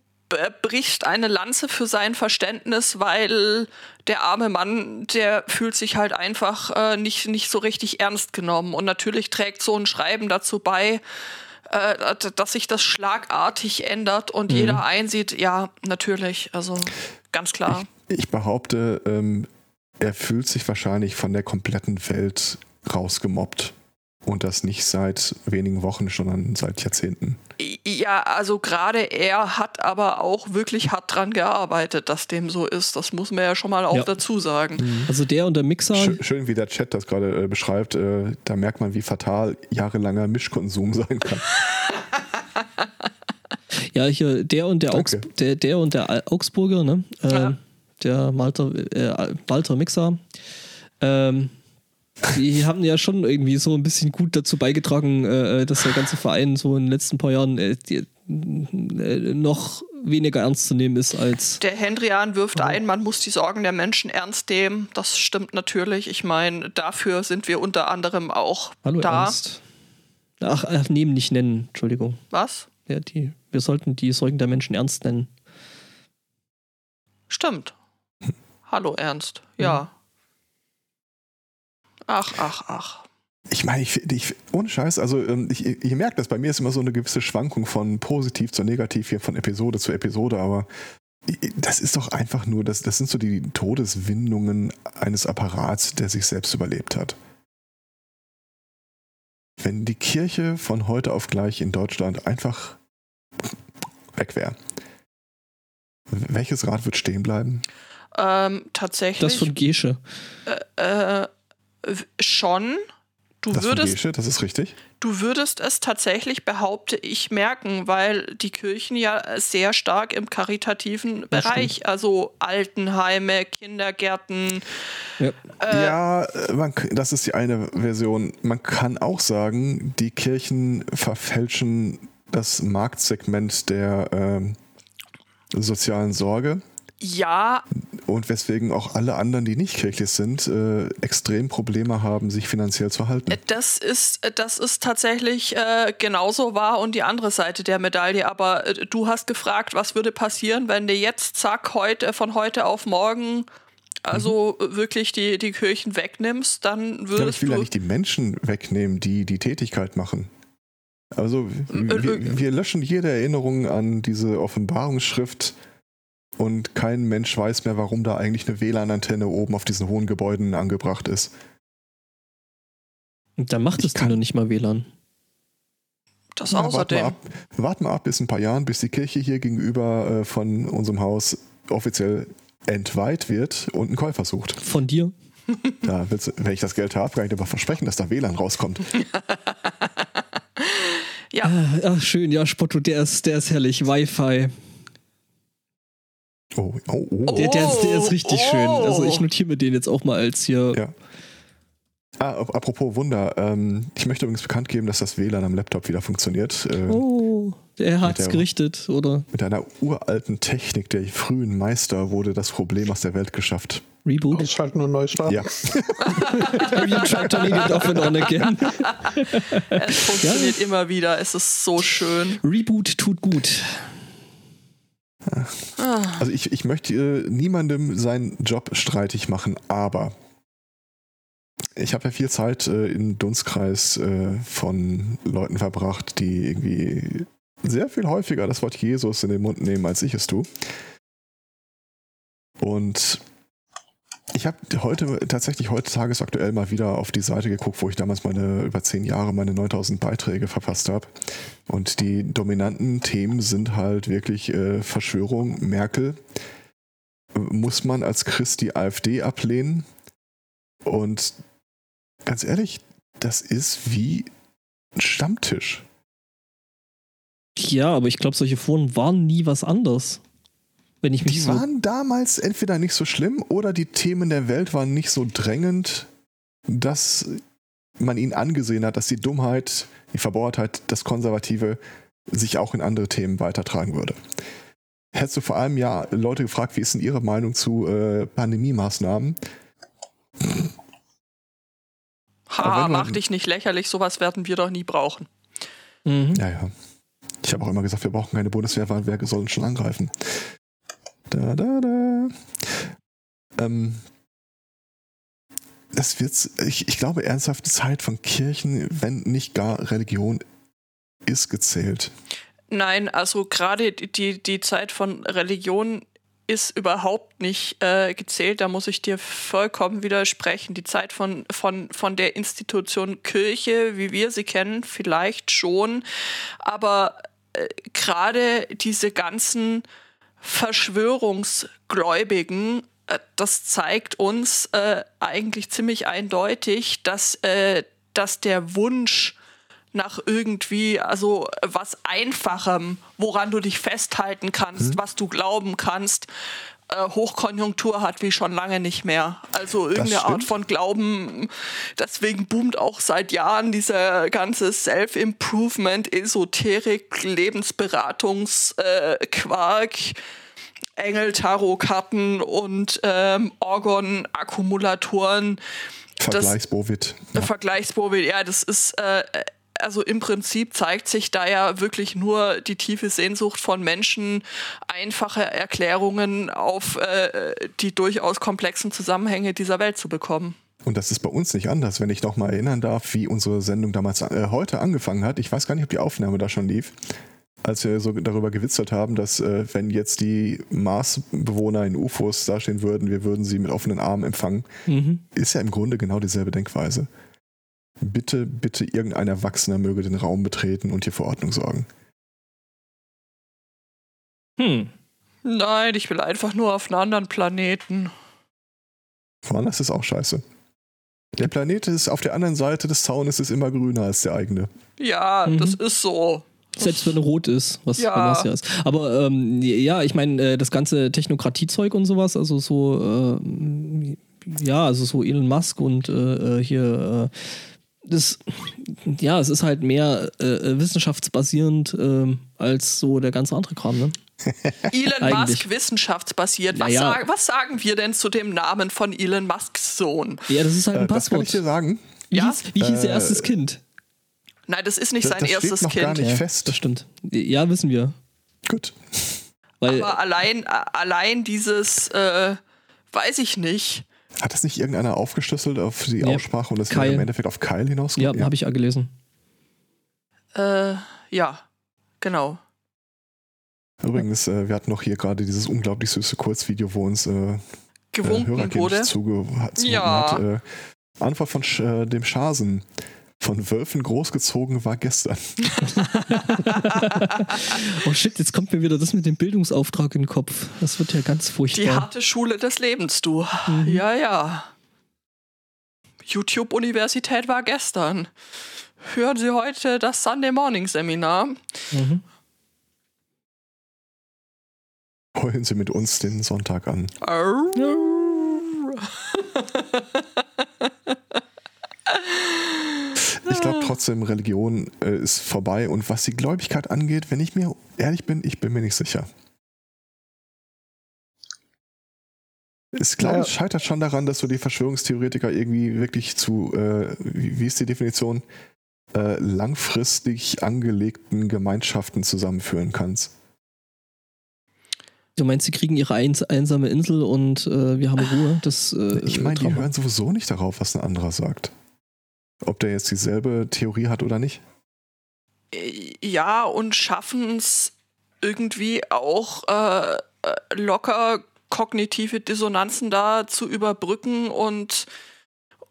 bricht eine Lanze für sein Verständnis, weil der arme Mann, der fühlt sich halt einfach äh, nicht, nicht so richtig ernst genommen. Und natürlich trägt so ein Schreiben dazu bei, äh, dass sich das schlagartig ändert und mhm. jeder einsieht, ja, natürlich, also ganz klar. Ich, ich behaupte, ähm, er fühlt sich wahrscheinlich von der kompletten Welt rausgemobbt. Und das nicht seit wenigen Wochen, sondern seit Jahrzehnten. Ja, also gerade er hat aber auch wirklich hart dran gearbeitet, dass dem so ist. Das muss man ja schon mal auch ja. dazu sagen. Mhm. Also der und der Mixer. Schön, schön wie der Chat das gerade äh, beschreibt. Äh, da merkt man, wie fatal jahrelanger Mischkonsum sein kann. ja, hier der und der, Augs der, der und der Augsburger, ne? Äh, ja. Der Walter, äh, Walter Mixer. Ähm, die haben ja schon irgendwie so ein bisschen gut dazu beigetragen, äh, äh, dass der ganze Verein so in den letzten paar Jahren äh, die, äh, noch weniger ernst zu nehmen ist als. Der Hendrian wirft oh. ein, man muss die Sorgen der Menschen ernst nehmen. Das stimmt natürlich. Ich meine, dafür sind wir unter anderem auch Hallo, da. Ernst. Ach, ach, nehmen nicht nennen, Entschuldigung. Was? Ja, die, wir sollten die Sorgen der Menschen ernst nennen. Stimmt. Hallo Ernst. Ja. Mhm. Ach, ach, ach. Ich meine, ich, ich, ohne Scheiß, also ähm, ich, ihr merkt das, bei mir ist immer so eine gewisse Schwankung von positiv zu negativ hier, von Episode zu Episode, aber das ist doch einfach nur, das, das sind so die Todeswindungen eines Apparats, der sich selbst überlebt hat. Wenn die Kirche von heute auf gleich in Deutschland einfach weg wäre, welches Rad wird stehen bleiben? Ähm, tatsächlich. Das von Gesche. Äh, äh, schon. Du das würdest, Gesche, das ist richtig. Du würdest es tatsächlich, behaupte ich, merken, weil die Kirchen ja sehr stark im karitativen das Bereich, stimmt. also Altenheime, Kindergärten. Ja, äh, ja man, das ist die eine Version. Man kann auch sagen, die Kirchen verfälschen das Marktsegment der äh, sozialen Sorge ja. Und weswegen auch alle anderen, die nicht kirchlich sind, äh, extrem Probleme haben, sich finanziell zu halten. Äh, das ist, äh, das ist tatsächlich äh, genauso wahr und die andere Seite der Medaille. Aber äh, du hast gefragt, was würde passieren, wenn du jetzt, zack, heute, von heute auf morgen also mhm. wirklich die, die Kirchen wegnimmst, dann würdest ja, ich will du ja nicht die Menschen wegnehmen, die die Tätigkeit machen. Also wir, wir löschen jede Erinnerung an diese Offenbarungsschrift und kein Mensch weiß mehr, warum da eigentlich eine WLAN-Antenne oben auf diesen hohen Gebäuden angebracht ist. Da macht es dann noch nicht mal WLAN. Das ja, außerdem. Warten wir, ab, warten wir ab bis ein paar Jahren, bis die Kirche hier gegenüber äh, von unserem Haus offiziell entweiht wird und einen Käufer sucht. Von dir? Da wenn ich das Geld habe, kann ich dir aber versprechen, dass da WLAN rauskommt. ja. Ah, ach, schön, ja, Spotto, der ist, der ist herrlich. Wi-Fi. Oh, oh, oh. Der, der, ist, der ist richtig oh. schön. Also ich notiere mir den jetzt auch mal als hier. Ja. Ah, apropos Wunder, ähm, ich möchte übrigens bekannt geben, dass das WLAN am Laptop wieder funktioniert. Äh, oh, der hat es gerichtet, oder? Mit einer uralten Technik der frühen Meister wurde das Problem aus der Welt geschafft. Reboot? Ausschalten und neu starten. Ja. Have you tried turning it off and on again? es funktioniert ja. immer wieder, es ist so schön. Reboot tut gut. Ah. Also ich, ich möchte äh, niemandem seinen Job streitig machen, aber ich habe ja viel Zeit äh, im Dunstkreis äh, von Leuten verbracht, die irgendwie sehr viel häufiger das Wort Jesus in den Mund nehmen, als ich es tue. Und ich habe heute tatsächlich heute tagesaktuell mal wieder auf die Seite geguckt, wo ich damals meine über zehn Jahre meine 9000 Beiträge verpasst habe. Und die dominanten Themen sind halt wirklich äh, Verschwörung, Merkel. Muss man als Christ die AfD ablehnen? Und ganz ehrlich, das ist wie ein Stammtisch. Ja, aber ich glaube, solche Foren waren nie was anderes. Wenn ich mich Die so. waren damals entweder nicht so schlimm oder die Themen der Welt waren nicht so drängend, dass man ihnen angesehen hat, dass die Dummheit, die Verbohrtheit, das Konservative sich auch in andere Themen weitertragen würde. Hättest du vor allem ja Leute gefragt, wie ist denn ihre Meinung zu äh, Pandemie-Maßnahmen? Ha, mach dich nicht lächerlich, sowas werden wir doch nie brauchen. Mhm. Ja, ja. Ich habe auch immer gesagt, wir brauchen keine Bundeswehr, weil wer soll uns schon angreifen? Da, da, da. Ähm, es wird, ich, ich glaube, ernsthaft, die Zeit von Kirchen, wenn nicht gar Religion, ist gezählt. Nein, also gerade die- die, die Zeit von Religion ist überhaupt nicht äh, gezählt. Da muss ich dir vollkommen widersprechen. Die Zeit von, von, von der Institution Kirche, wie wir sie kennen, vielleicht schon. Aber äh, gerade diese ganzen Verschwörungsgläubigen, äh, das zeigt uns äh, eigentlich ziemlich eindeutig, dass, äh, dass der Wunsch nach irgendwie, also was Einfachem, woran du dich festhalten kannst, was du glauben kannst, äh, Hochkonjunktur hat wie schon lange nicht mehr. Also irgendeine. Art von Glauben. Deswegen boomt auch seit Jahren dieser ganze Self-Improvement, Esoterik, Lebensberatungs-Quark. Äh, Quark. Engel, Tarotkarten und ähm, Orgon-Akkumulatoren. Vergleichsbovid. Ja. Vergleichsprobe, ja, das ist, äh, also im Prinzip zeigt sich da ja wirklich nur die tiefe Sehnsucht von Menschen, einfache Erklärungen auf äh, die durchaus komplexen Zusammenhänge dieser Welt zu bekommen. Und das ist bei uns nicht anders, wenn ich noch mal erinnern darf, wie unsere Sendung damals äh, heute angefangen hat. Ich weiß gar nicht, ob die Aufnahme da schon lief. Als wir so darüber gewitzelt haben, dass äh, wenn jetzt die Marsbewohner in UFOs dastehen würden, wir würden sie mit offenen Armen empfangen, Mhm. ist ja im Grunde genau dieselbe Denkweise. Bitte, bitte, irgendein Erwachsener möge den Raum betreten und hier für Ordnung sorgen. Hm. Nein, ich will einfach nur auf einen anderen Planeten. Woanders ist auch scheiße. Der Planet ist auf der anderen Seite des Zaunes ist immer grüner als der eigene. Ja, Mhm. das ist so. Selbst wenn er rot ist, was Ja. was ja ist. Aber ähm, ja, ich meine, äh, das ganze Technokratiezeug und sowas, also so, äh, ja, also so Elon Musk und äh, äh, hier, äh, das, ja, es ist halt mehr äh, äh, wissenschaftsbasierend ähm, als so der ganze andere Kram, ne? Elon Eigentlich. Musk wissenschaftsbasiert. Was, Naja. sagen, was sagen wir denn zu dem Namen von Elon Musks Sohn? Ja, das ist halt ein Äh, das kann ich Passwort. dir sagen. Wie, Ja? hieß, wie hieß ihr Äh, erstes Kind? Nein, das ist nicht Das- sein das steht erstes noch Kind. gar nicht. ja, fest. Das stimmt. Ja, wissen wir. Gut. Weil, Aber allein, allein dieses, äh, weiß ich nicht. Hat das nicht irgendeiner aufgeschlüsselt auf die Ja. Aussprache und das Kyle. im Endeffekt auf Kyle hinaus? ja, habe ich ja gelesen. Äh, ja, genau. Übrigens, äh, wir hatten noch hier gerade dieses unglaublich süße Kurzvideo, wo uns äh, Gewunken Hörerkind wurde. zuge hat, zuge Ja. hat. Äh, Antwort von Sch äh, dem Schasen. Von Wölfen großgezogen war gestern. Oh shit, jetzt kommt mir wieder das mit dem Bildungsauftrag in den Kopf. Das wird ja ganz Die furchtbar. harte Schule des Lebens, du. Mhm. Ja, ja. YouTube-Universität war gestern. Hören Sie heute das Sunday Morning Seminar. Mhm. Heulen Sie mit uns den Sonntag an. Ich glaube trotzdem, Religion äh, ist vorbei. Und was die Gläubigkeit angeht, wenn ich mir ehrlich bin, ich bin mir nicht sicher. Es glaube ich scheitert schon daran, dass du die Verschwörungstheoretiker irgendwie wirklich zu, äh, wie, wie ist die Definition, äh, langfristig angelegten Gemeinschaften zusammenführen kannst. Du meinst, sie kriegen ihre eins einsame Insel und äh, wir haben Ruhe? Das, äh, Ich meine, die hören sowieso nicht darauf, was ein anderer sagt. Ob der jetzt dieselbe Theorie hat oder nicht. Äh, Ja, und schaffen es irgendwie auch äh, äh, locker kognitive Dissonanzen da zu überbrücken und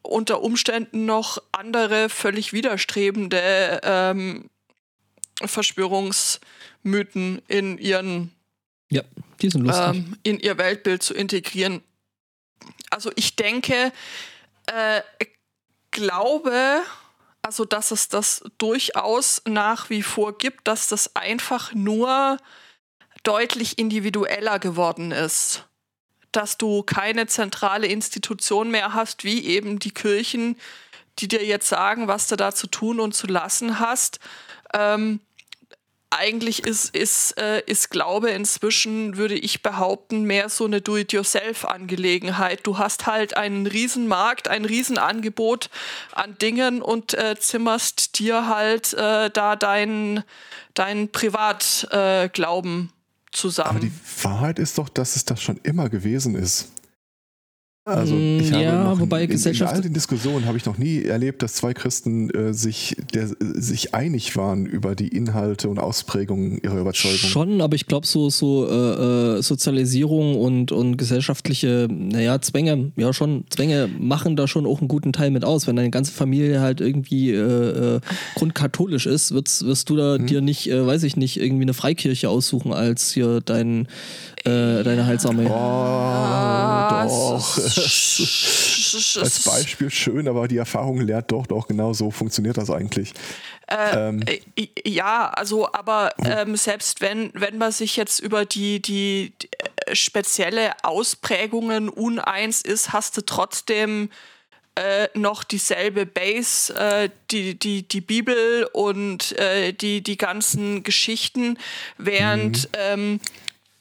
unter Umständen noch andere völlig widerstrebende ähm, Verschwörungsmythen in ihren Die sind lustig. ähm, in ihr Weltbild zu integrieren. Also ich denke, äh, glaube, also dass es das durchaus nach wie vor gibt, dass das einfach nur deutlich individueller geworden ist. Dass du keine zentrale Institution mehr hast, wie eben die Kirchen, die dir jetzt sagen, was du da zu tun und zu lassen hast. Ähm, eigentlich ist, ist, äh, ist Glaube inzwischen, würde ich behaupten, mehr so eine Do-it-yourself-Angelegenheit. Du hast halt einen Riesenmarkt, ein Riesenangebot an Dingen und äh, zimmerst dir halt äh, da deinen dein Privatglauben äh, zusammen. Aber die Wahrheit ist doch, dass es das schon immer gewesen ist. Also Mm, ich habe ja, wobei in, Gesellschaft- in all den Diskussionen habe ich noch nie erlebt, dass zwei Christen äh, sich, der, sich einig waren über die Inhalte und Ausprägungen ihrer Überzeugung. Schon, aber ich glaube, so, so äh, äh, Sozialisierung und, und gesellschaftliche, naja, Zwänge, ja schon, Zwänge machen da schon auch einen guten Teil mit aus. Wenn deine ganze Familie halt irgendwie äh, äh, grundkatholisch ist, wirst, wirst du da dir nicht, äh, weiß ich nicht, irgendwie eine Freikirche aussuchen als hier dein, äh, deine heilsame. Oh, Ah, doch. Als Beispiel schön, aber die Erfahrung lehrt doch, doch genau so funktioniert das eigentlich. ähm, Äh, Ja, also aber ähm, selbst wenn, wenn man sich jetzt über die, die, die äh, spezielle Ausprägungen uneins ist, hast du trotzdem äh, noch dieselbe Base, äh, die, die, die Bibel und äh, die, die ganzen Geschichten, während ähm,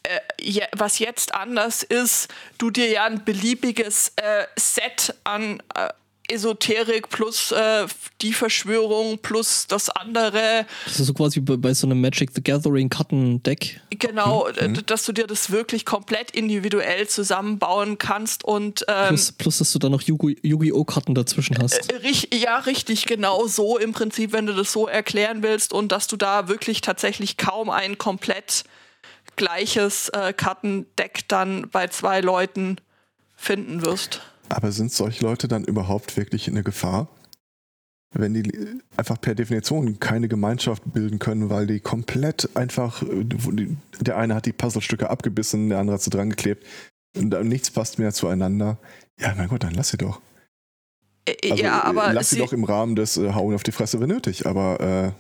äh, je, was jetzt anders ist, du dir ja ein beliebiges äh, Set an äh, Esoterik plus äh, die Verschwörung plus das andere, Das ist so quasi bei, bei so einem Magic the Gathering Kartendeck. genau, äh, dass du dir das wirklich komplett individuell zusammenbauen kannst und ähm, Plus, plus, dass du da noch Yu- Yu-Gi-Oh! Karten dazwischen hast. Rich- Ja, richtig, genau so im Prinzip, wenn du das so erklären willst und dass du da wirklich tatsächlich kaum ein komplett gleiches äh, Kartendeck dann bei zwei Leuten finden wirst. Aber sind solche Leute dann überhaupt wirklich in eine Gefahr? Wenn die einfach per Definition keine Gemeinschaft bilden können, weil die komplett einfach, äh, der eine hat die Puzzlestücke abgebissen, der andere hat sie dran geklebt und nichts passt mehr zueinander. Ja, mein Gott, dann lass sie doch. Äh, Also, ja, äh, aber, lass sie sie, doch im Rahmen des äh, Hauen auf die Fresse, wenn nötig. Aber äh,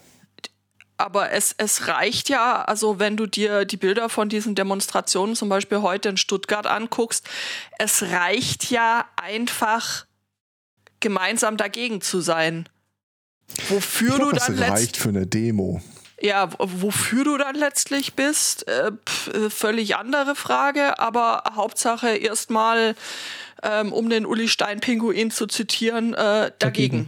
aber es, es reicht ja, also wenn du dir die Bilder von diesen Demonstrationen zum Beispiel heute in Stuttgart anguckst, es reicht ja einfach gemeinsam dagegen zu sein. Wofür glaub, du dann reicht letztlich für eine Demo. Ja, wofür du dann letztlich bist, äh, pf, äh, völlig andere Frage, aber Hauptsache erstmal, ähm, um den Uli Stein-Pinguin zu zitieren, äh, dagegen. Dagegen.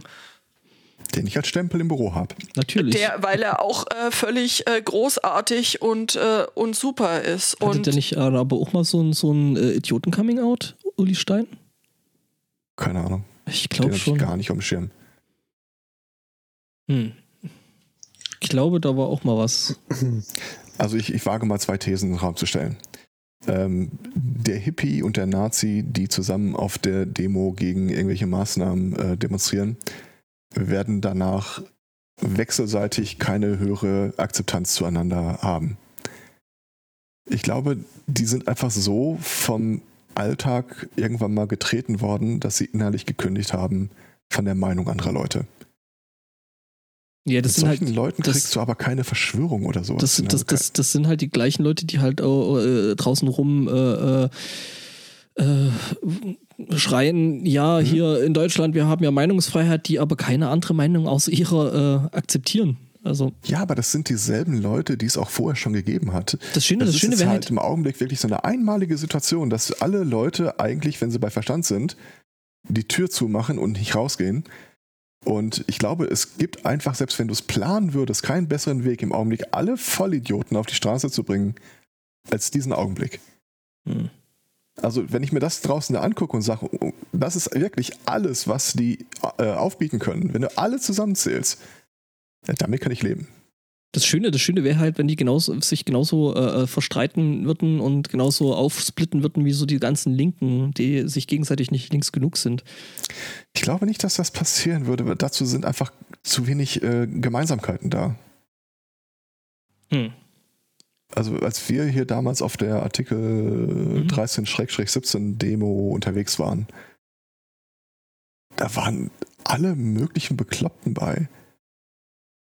Den ich als Stempel im Büro habe. Natürlich. Der, weil er auch äh, völlig äh, großartig und, äh, und super ist. Hatte Und der nicht äh, aber auch mal so ein, so ein äh, Idioten-Coming-out, Uli Stein? Keine Ahnung. Ich Den glaube habe ich schon. gar nicht auf dem Schirm. Hm. Ich glaube, da war auch mal was. Also ich, ich wage mal zwei Thesen in den Raum zu stellen. Ähm, der Hippie und der Nazi, die zusammen auf der Demo gegen irgendwelche Maßnahmen äh, demonstrieren, werden danach wechselseitig keine höhere Akzeptanz zueinander haben. Ich glaube, die sind einfach so vom Alltag irgendwann mal getreten worden, dass sie innerlich gekündigt haben von der Meinung anderer Leute. Ja, das Mit sind halt. solchen Leuten das- kriegst du aber keine Verschwörung oder sowas. Das, hin. das, das, das sind halt die gleichen Leute, die halt äh, draußen rum äh, äh, schreien, ja, Mhm. hier in Deutschland, wir haben ja Meinungsfreiheit, die aber keine andere Meinung außer ihrer äh, akzeptieren. Also Ja, aber das sind dieselben Leute, die es auch vorher schon gegeben hat. das Schöne, Das, das, ist Schöne wäre halt halt, im Augenblick wirklich so eine einmalige Situation, dass alle Leute eigentlich, wenn sie bei Verstand sind, die Tür zumachen und nicht rausgehen. Und ich glaube, es gibt einfach, selbst wenn du es planen würdest, keinen besseren Weg im Augenblick, alle Vollidioten auf die Straße zu bringen als diesen Augenblick. Hm. Also, wenn ich mir das draußen da angucke und sage, oh, das ist wirklich alles, was die äh, aufbieten können, wenn du alle zusammenzählst, damit kann ich leben. Das Schöne, das Schöne wäre halt, wenn die genauso, sich genauso äh, äh, verstreiten würden und genauso aufsplitten würden wie so die ganzen Linken, die sich gegenseitig nicht links genug sind. Ich glaube nicht, dass das passieren würde, dazu sind einfach zu wenig äh, Gemeinsamkeiten da. Hm. Also als wir hier damals auf der Artikel Mhm. 13-17 Demo unterwegs waren, da waren alle möglichen Bekloppten bei.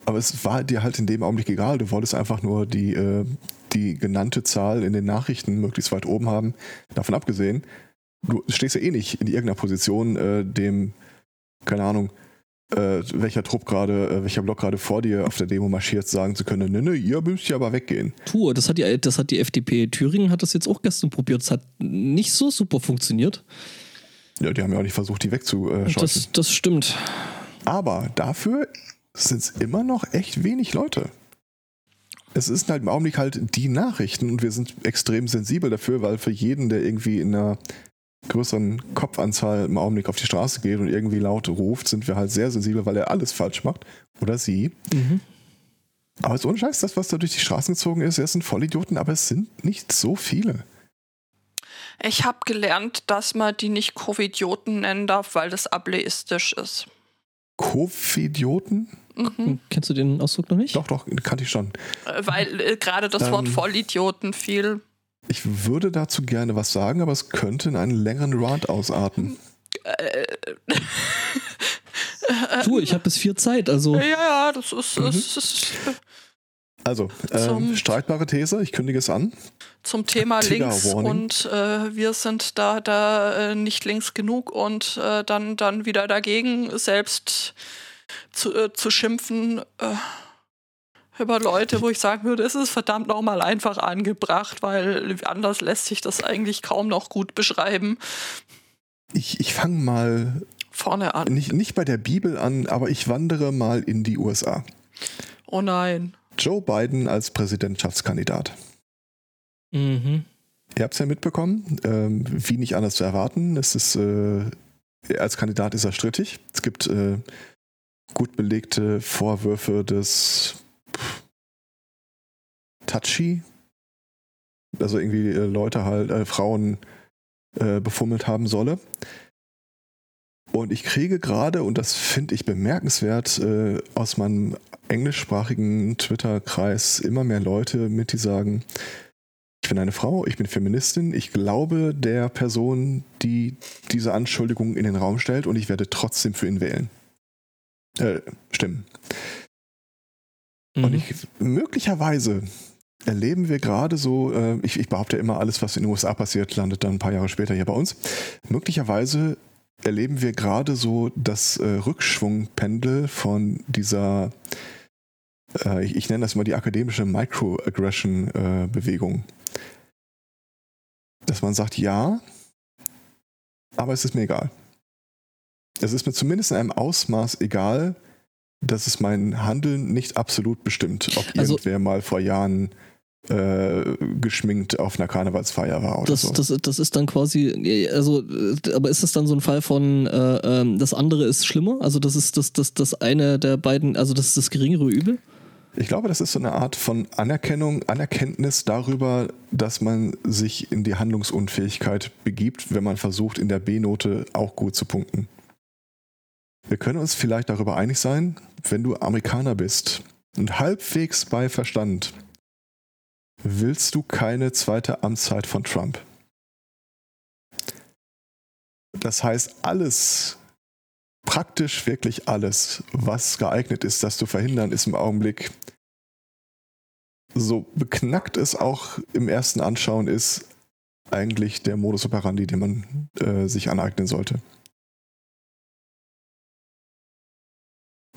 Aber es war dir halt in dem Augenblick egal. Du wolltest einfach nur die, äh, die genannte Zahl in den Nachrichten möglichst weit oben haben. Davon abgesehen, du stehst ja eh nicht in irgendeiner Position, äh, dem, keine Ahnung, äh, welcher Trupp gerade, äh, welcher Block gerade vor dir auf der Demo marschiert, sagen zu können, ne, ne, ihr müsst ja aber weggehen. Tour, das hat, die, das hat die FDP Thüringen hat das jetzt auch gestern probiert. Es hat nicht so super funktioniert. Ja, die haben ja auch nicht versucht, die wegzuscheuchen. Das, das stimmt. Aber dafür sind es immer noch echt wenig Leute. Es ist halt im Augenblick halt die Nachrichten und wir sind extrem sensibel dafür, weil für jeden, der irgendwie in einer größeren Kopfanzahl im Augenblick auf die Straße geht und irgendwie laut ruft, sind wir halt sehr sensibel, weil er alles falsch macht. Oder sie. Mhm. Aber es ist ohne Scheiß, das, was da durch die Straßen gezogen ist, es sind Vollidioten, aber es sind nicht so viele. Ich habe gelernt, dass man die nicht Covidioten nennen darf, weil das ableistisch ist. Covidioten? Mhm. Kennst du den Ausdruck noch nicht? Doch, doch, kannte ich schon. Äh, Weil äh, gerade das Ähm, Wort Vollidioten fiel. Ich würde dazu gerne was sagen, aber es könnte in einen längeren Rant ausarten. Äh, Du, ich habe bis vier Zeit, also. ja, ja, das ist, Mhm. das ist Also, ähm, streitbare These, ich kündige es an. zum Thema Trigger links Warning. und äh, wir sind da, da äh, nicht links genug und äh, dann, dann wieder dagegen selbst zu, äh, zu schimpfen äh, über Leute, wo ich sagen würde, es ist verdammt nochmal einfach angebracht, weil anders lässt sich das eigentlich kaum noch gut beschreiben. Ich, ich fange mal Vorne an. nicht, nicht bei der Bibel an, aber ich wandere mal in die USA. Oh nein. Joe Biden als Präsidentschaftskandidat. Mhm. Ihr habt es ja mitbekommen, ähm, wie nicht anders zu erwarten. Es ist, äh, als Kandidat ist er strittig. Es gibt äh, gut belegte Vorwürfe des Touchy, also irgendwie äh, Leute halt, äh, Frauen äh, befummelt haben solle. Und ich kriege gerade, und das finde ich bemerkenswert, äh, aus meinem englischsprachigen Twitter-Kreis immer mehr Leute mit, die sagen, ich bin eine Frau, ich bin Feministin, ich glaube der Person, die diese Anschuldigung in den Raum stellt und ich werde trotzdem für ihn wählen. Äh, stimmen. Und Mhm. ich, möglicherweise erleben wir gerade so, äh, ich, ich behaupte immer, alles, was in den USA passiert, landet dann ein paar Jahre später hier bei uns. Möglicherweise erleben wir gerade so das äh, Rückschwungpendel von dieser, äh, ich, ich nenne das mal die akademische Microaggression-Bewegung. Dass man sagt, ja, aber es ist mir egal. Es ist mir zumindest in einem Ausmaß egal, dass es mein Handeln nicht absolut bestimmt, ob Also- irgendwer mal vor Jahren äh, geschminkt auf einer Karnevalsfeier war oder Das, so. das, das ist dann quasi, also, aber ist das dann so ein Fall von, äh, ähm, das andere ist schlimmer? Also, das ist das, das, das eine der beiden, also, das ist das geringere Übel? Ich glaube, das ist so eine Art von Anerkennung, Anerkenntnis darüber, dass man sich in die Handlungsunfähigkeit begibt, wenn man versucht, in der B-Note auch gut zu punkten. Wir können uns vielleicht darüber einig sein, wenn du Amerikaner bist und halbwegs bei Verstand, willst du keine zweite Amtszeit von Trump. Das heißt, alles, praktisch wirklich alles, was geeignet ist, das zu verhindern, ist im Augenblick so beknackt es auch im ersten Anschauen ist, eigentlich der Modus operandi, den man äh, sich aneignen sollte.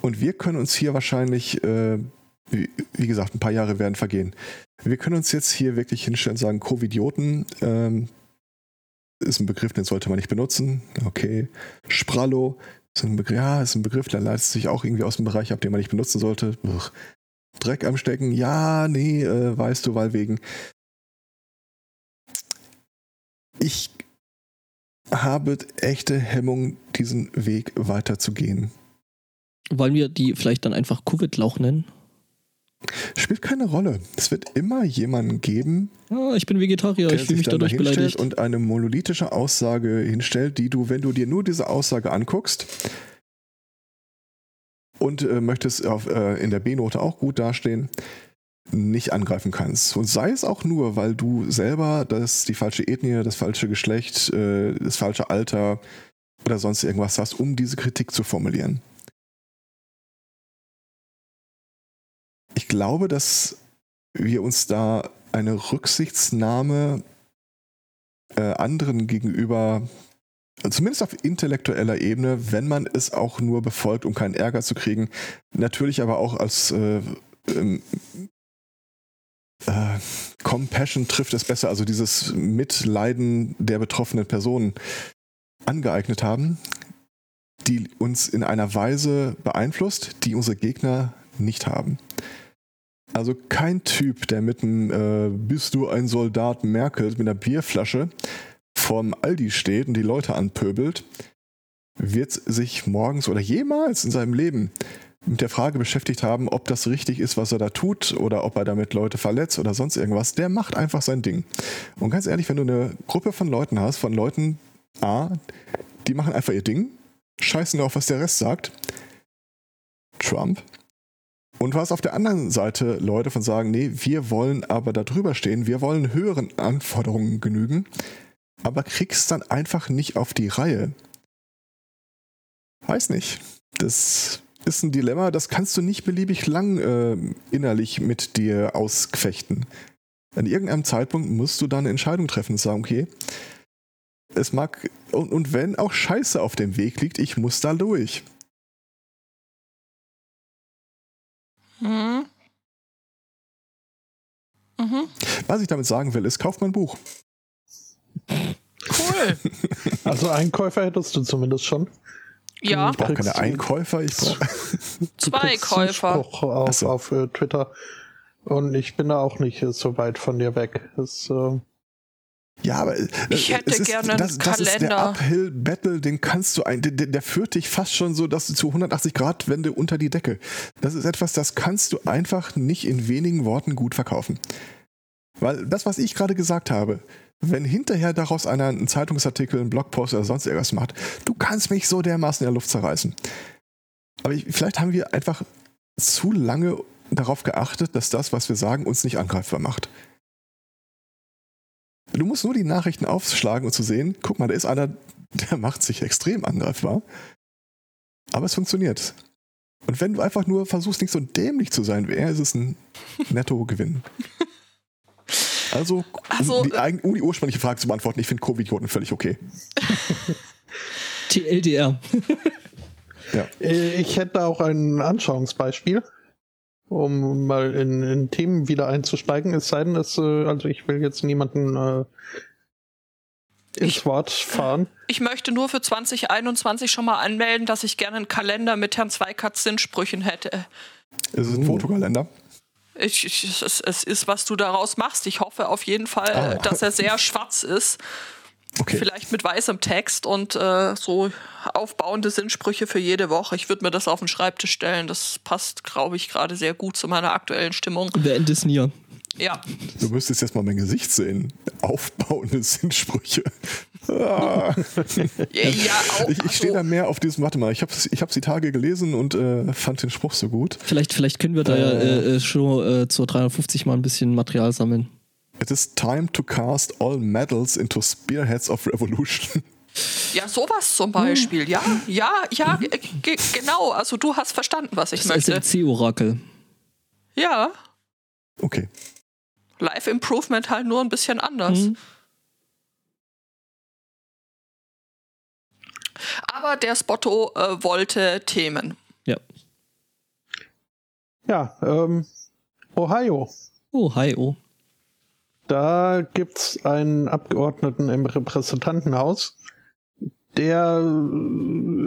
Und wir können uns hier wahrscheinlich, äh, wie, wie gesagt, ein paar Jahre werden vergehen. Wir können uns jetzt hier wirklich hinstellen und sagen, Covidioten ähm, ist ein Begriff, den sollte man nicht benutzen. Okay. Sprallo ist ein Begriff, ja, ist ein Begriff, der leitet sich auch irgendwie aus dem Bereich ab, den man nicht benutzen sollte. Uch. Dreck am Stecken, ja, nee, äh, weißt du, weil wegen. ich habe echte Hemmung, diesen Weg weiterzugehen. Wollen wir die vielleicht dann einfach Covid-Lauch nennen? Spielt keine Rolle. Es wird immer jemanden geben, Ah, ich bin Vegetarier, der ich fühle sich mich dadurch beleidigt. und eine monolithische Aussage hinstellt, die du, wenn du dir nur diese Aussage anguckst und äh, möchtest auf, äh, in der B-Note auch gut dastehen, nicht angreifen kannst. Und sei es auch nur, weil du selber das, die falsche Ethnie, das falsche Geschlecht, äh, das falsche Alter oder sonst irgendwas hast, um diese Kritik zu formulieren. Ich glaube, dass wir uns da eine Rücksichtsnahme äh, anderen gegenüber, zumindest auf intellektueller Ebene, wenn man es auch nur befolgt, um keinen Ärger zu kriegen, natürlich aber auch als äh, ähm, äh, Compassion trifft es besser, also dieses Mitleiden der betroffenen Personen angeeignet haben, die uns in einer Weise beeinflusst, die unsere Gegner nicht haben. Also kein Typ, der mit einem äh, Bist du ein Soldat Merkel mit einer Bierflasche vorm Aldi steht und die Leute anpöbelt, wird sich morgens oder jemals in seinem Leben mit der Frage beschäftigt haben, ob das richtig ist, was er da tut oder ob er damit Leute verletzt oder sonst irgendwas. Der macht einfach sein Ding. Und ganz ehrlich, wenn du eine Gruppe von Leuten hast, von Leuten A, die machen einfach ihr Ding, scheißen auf, was der Rest sagt, Trump, und hast auf der anderen Seite Leute von sagen, nee, wir wollen aber da drüber stehen, wir wollen höheren Anforderungen genügen, aber kriegst dann einfach nicht auf die Reihe. Weiß nicht. Das ist ein Dilemma, das kannst du nicht beliebig lang äh, innerlich mit dir ausfechten. An irgendeinem Zeitpunkt musst du dann eine Entscheidung treffen und sagen, okay, es mag, und, und wenn auch Scheiße auf dem Weg liegt, ich muss da durch. Mhm. Mhm. Was ich damit sagen will, ist, kauf mein Buch. Cool. Also Einkäufer hättest du zumindest schon. Ja, Ich brauche keine Einkäufer, ich brauche. Zwei Käufer. Auf, so. auf äh, Twitter. Und ich bin da auch nicht äh, so weit von dir weg. Das, äh, Ja, aber äh, Ich hätte es ist, gerne einen das, das ist der Kalender. Uphill Battle, den kannst du ein, der, der führt dich fast schon so, dass du zu 180 Grad Wende unter die Decke. Das ist etwas, das kannst du einfach nicht in wenigen Worten gut verkaufen. Weil das, was ich gerade gesagt habe, wenn hinterher daraus einer einen Zeitungsartikel, einen Blogpost oder sonst irgendwas macht, du kannst mich so dermaßen in der Luft zerreißen. Aber ich, vielleicht haben wir einfach zu lange darauf geachtet, dass das, was wir sagen, uns nicht angreifbar macht. Du musst nur die Nachrichten aufschlagen und zu sehen, guck mal, da ist einer, der macht sich extrem angreifbar. Aber es funktioniert. Und wenn du einfach nur versuchst, nicht so dämlich zu sein wie er, ist es ein Netto-Gewinn. Also, Also, um, die, um die ursprüngliche Frage zu beantworten, ich finde Covid-Joten völlig okay. TLDR. äh, ich hätte auch ein Anschauungsbeispiel, um mal in, in Themen wieder einzusteigen. Es sei denn, es, äh, also ich will jetzt niemanden äh, ins Ich- Wort fahren. Ich möchte nur für 2021 schon mal anmelden, dass ich gerne einen Kalender mit Herrn Zweikatz Sinnsprüchen hätte. Es ist ein Uh. Fotokalender. Ich, ich, es, ist- es ist, was du daraus machst. Ich hoffe auf jeden Fall, Ah. dass er sehr schwarz ist. Okay. Vielleicht mit weißem Text und äh, so aufbauende Sinnsprüche für jede Woche. Ich würde mir das auf den Schreibtisch stellen. Das passt, glaube ich, gerade sehr gut zu meiner aktuellen Stimmung. Wer in Disney? Ja, Du müsstest jetzt mal mein Gesicht sehen. Aufbauende Sinnsprüche. Ah. ja auch. Ich, ich stehe also- da mehr auf diesem, warte mal, ich habe ich hab die Tage gelesen und äh, fand den Spruch so gut. Vielleicht, vielleicht können wir da ja äh, äh, schon äh, zur 350 mal ein bisschen Material sammeln. It is time to cast all medals into spearheads of revolution. Ja, sowas zum Beispiel. Ja, ja, ja, äh, ge- genau. Also du hast verstanden, was ich Das möchte. SMC-Orakel. Ja, Okay. Live Improvement halt nur ein bisschen anders. Mhm. Aber der Spotto äh, wollte Themen. Ja. Ja, ähm, Ohio. Oh, Da gibt's einen Abgeordneten im Repräsentantenhaus, der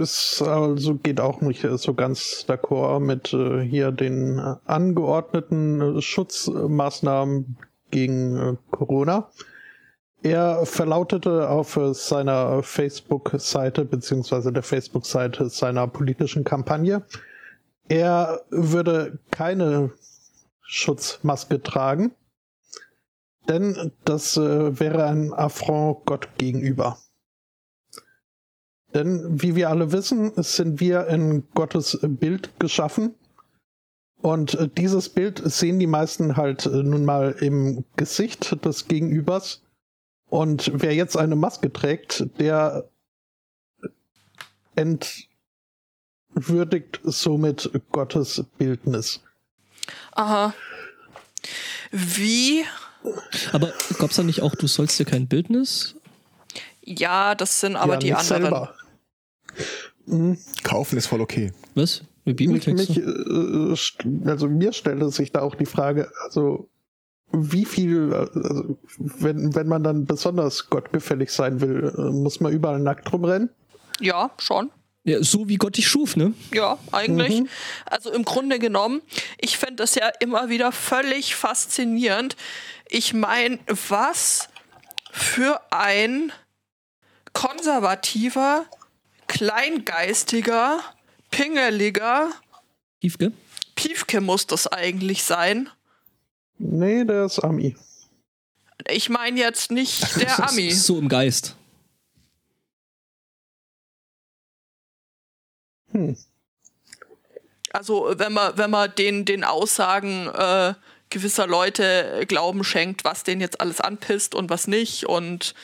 ist also geht auch nicht so ganz d'accord mit äh, hier den angeordneten Schutzmaßnahmen gegen äh, Corona. Er verlautete auf seiner Facebook-Seite beziehungsweise der Facebook-Seite seiner politischen Kampagne, er würde keine Schutzmaske tragen, denn das äh, wäre ein Affront Gott gegenüber. Denn wie wir alle wissen, sind wir in Gottes Bild geschaffen. Und äh, dieses Bild sehen die meisten halt äh, nun mal im Gesicht des Gegenübers. Und wer jetzt eine Maske trägt, der entwürdigt somit Gottes Bildnis. Aha. Wie? Aber gab es da nicht auch, du sollst dir kein Bildnis? Ja, das sind aber ja, die anderen. Selber. Mhm. Kaufen ist voll okay. Was? Mit Mich, Bibeltexte? mich, äh, st- also mir stellte sich da auch die Frage, also wie viel, äh, also wenn, wenn man dann besonders gottgefällig sein will, äh, muss man überall nackt rumrennen? Ja, schon. Ja, so wie Gott dich schuf, ne? Ja, eigentlich. Mhm. Also im Grunde genommen, ich finde das ja immer wieder völlig faszinierend. Ich meine, was für ein konservativer, kleingeistiger, pingeliger Piefke? Piefke muss das eigentlich sein. Nee, der ist Ami. Ich meine jetzt nicht der Ami. So im Geist. Hm. Also wenn man, wenn man den, den Aussagen äh, gewisser Leute Glauben schenkt, was den jetzt alles anpisst und was nicht und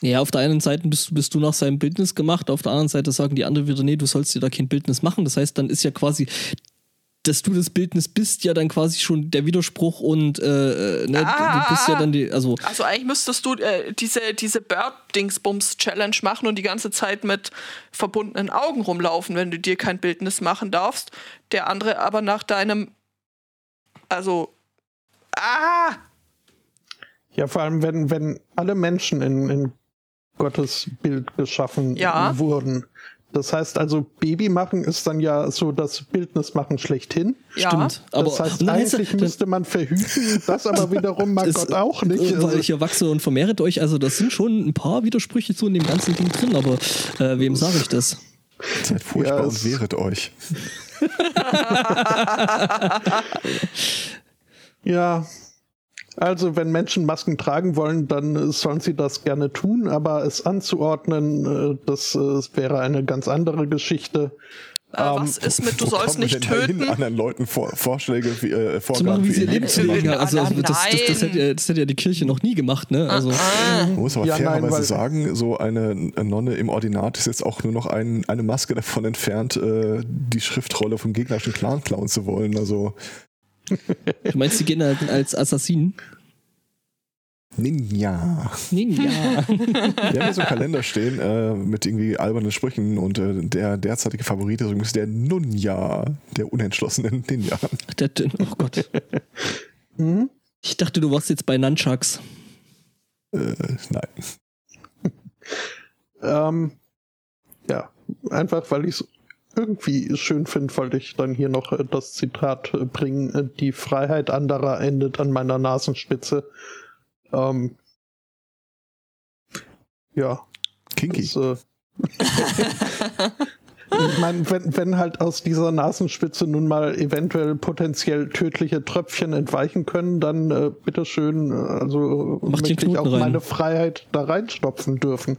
Ja, auf der einen Seite bist, du- bist du nach seinem Bildnis gemacht, auf der anderen Seite sagen die anderen wieder, nee, du sollst dir da kein Bildnis machen. Das heißt, dann ist ja quasi, dass du das Bildnis bist, ja dann quasi schon der Widerspruch und äh, äh, ne, Ah, du bist ja dann die, also Also eigentlich müsstest du äh, diese, diese Bird-Dingsbums-Challenge machen und die ganze Zeit mit verbundenen Augen rumlaufen, wenn du dir kein Bildnis machen darfst. Der andere aber nach deinem. Also. Ah! Ja, vor allem, wenn, wenn alle Menschen in, in Gottes Bild geschaffen Ja. wurden. Das heißt also, Baby machen ist dann ja so das Bildnis machen schlechthin. Ja. stimmt. Aber das heißt, eigentlich dann- müsste man verhüten, das aber wiederum mag ist, Gott auch nicht. äh, Weil Also, ich erwachse und vermehret euch, also das sind schon ein paar Widersprüche so in dem ganzen Ding drin, aber äh, wem sage ich das? Seid furchtbar Ja, und wehret euch. ja. Also, wenn Menschen Masken tragen wollen, dann äh, sollen sie das gerne tun, aber es anzuordnen, äh, das äh, wäre eine ganz andere Geschichte. Äh, was ist mit, du sollst nicht denn dahin, töten? anderen Leuten vor, Vorschläge, wie, äh, Zu Vorgaben machen, wie sie ihr Leben zu leben. Äh, Also das, das, das, hätte, ja- das hätte ja die Kirche noch nie gemacht, ne? Also Man muss aber Ja, fairerweise sagen, so eine Nonne im Ordinat ist jetzt auch nur noch ein, eine Maske davon entfernt, äh, die Schriftrolle vom gegnerischen Clan klauen zu wollen. Also du meinst, die gehen halt als Assassinen? Ninja. Ninja. Wir haben hier so einen Kalender stehen äh, mit irgendwie albernen Sprüchen und äh, der derzeitige Favorit ist übrigens der Nunja, der unentschlossenen Ninja. Der, der, oh Gott. Hm? Ich dachte, du warst jetzt bei Nunchucks. Äh, nein. Ähm, ja, einfach weil ich es irgendwie schön finde, wollte ich dann hier noch äh, das Zitat äh, bringen: äh, Die Freiheit anderer endet an meiner Nasenspitze. Ähm, ja, Kinky. das, äh, ich meine, wenn, wenn halt aus dieser Nasenspitze nun mal eventuell potenziell tödliche Tröpfchen entweichen können, dann äh, bitteschön, äh, also Mach möchte ich auch rein. meine Freiheit da reinstopfen dürfen.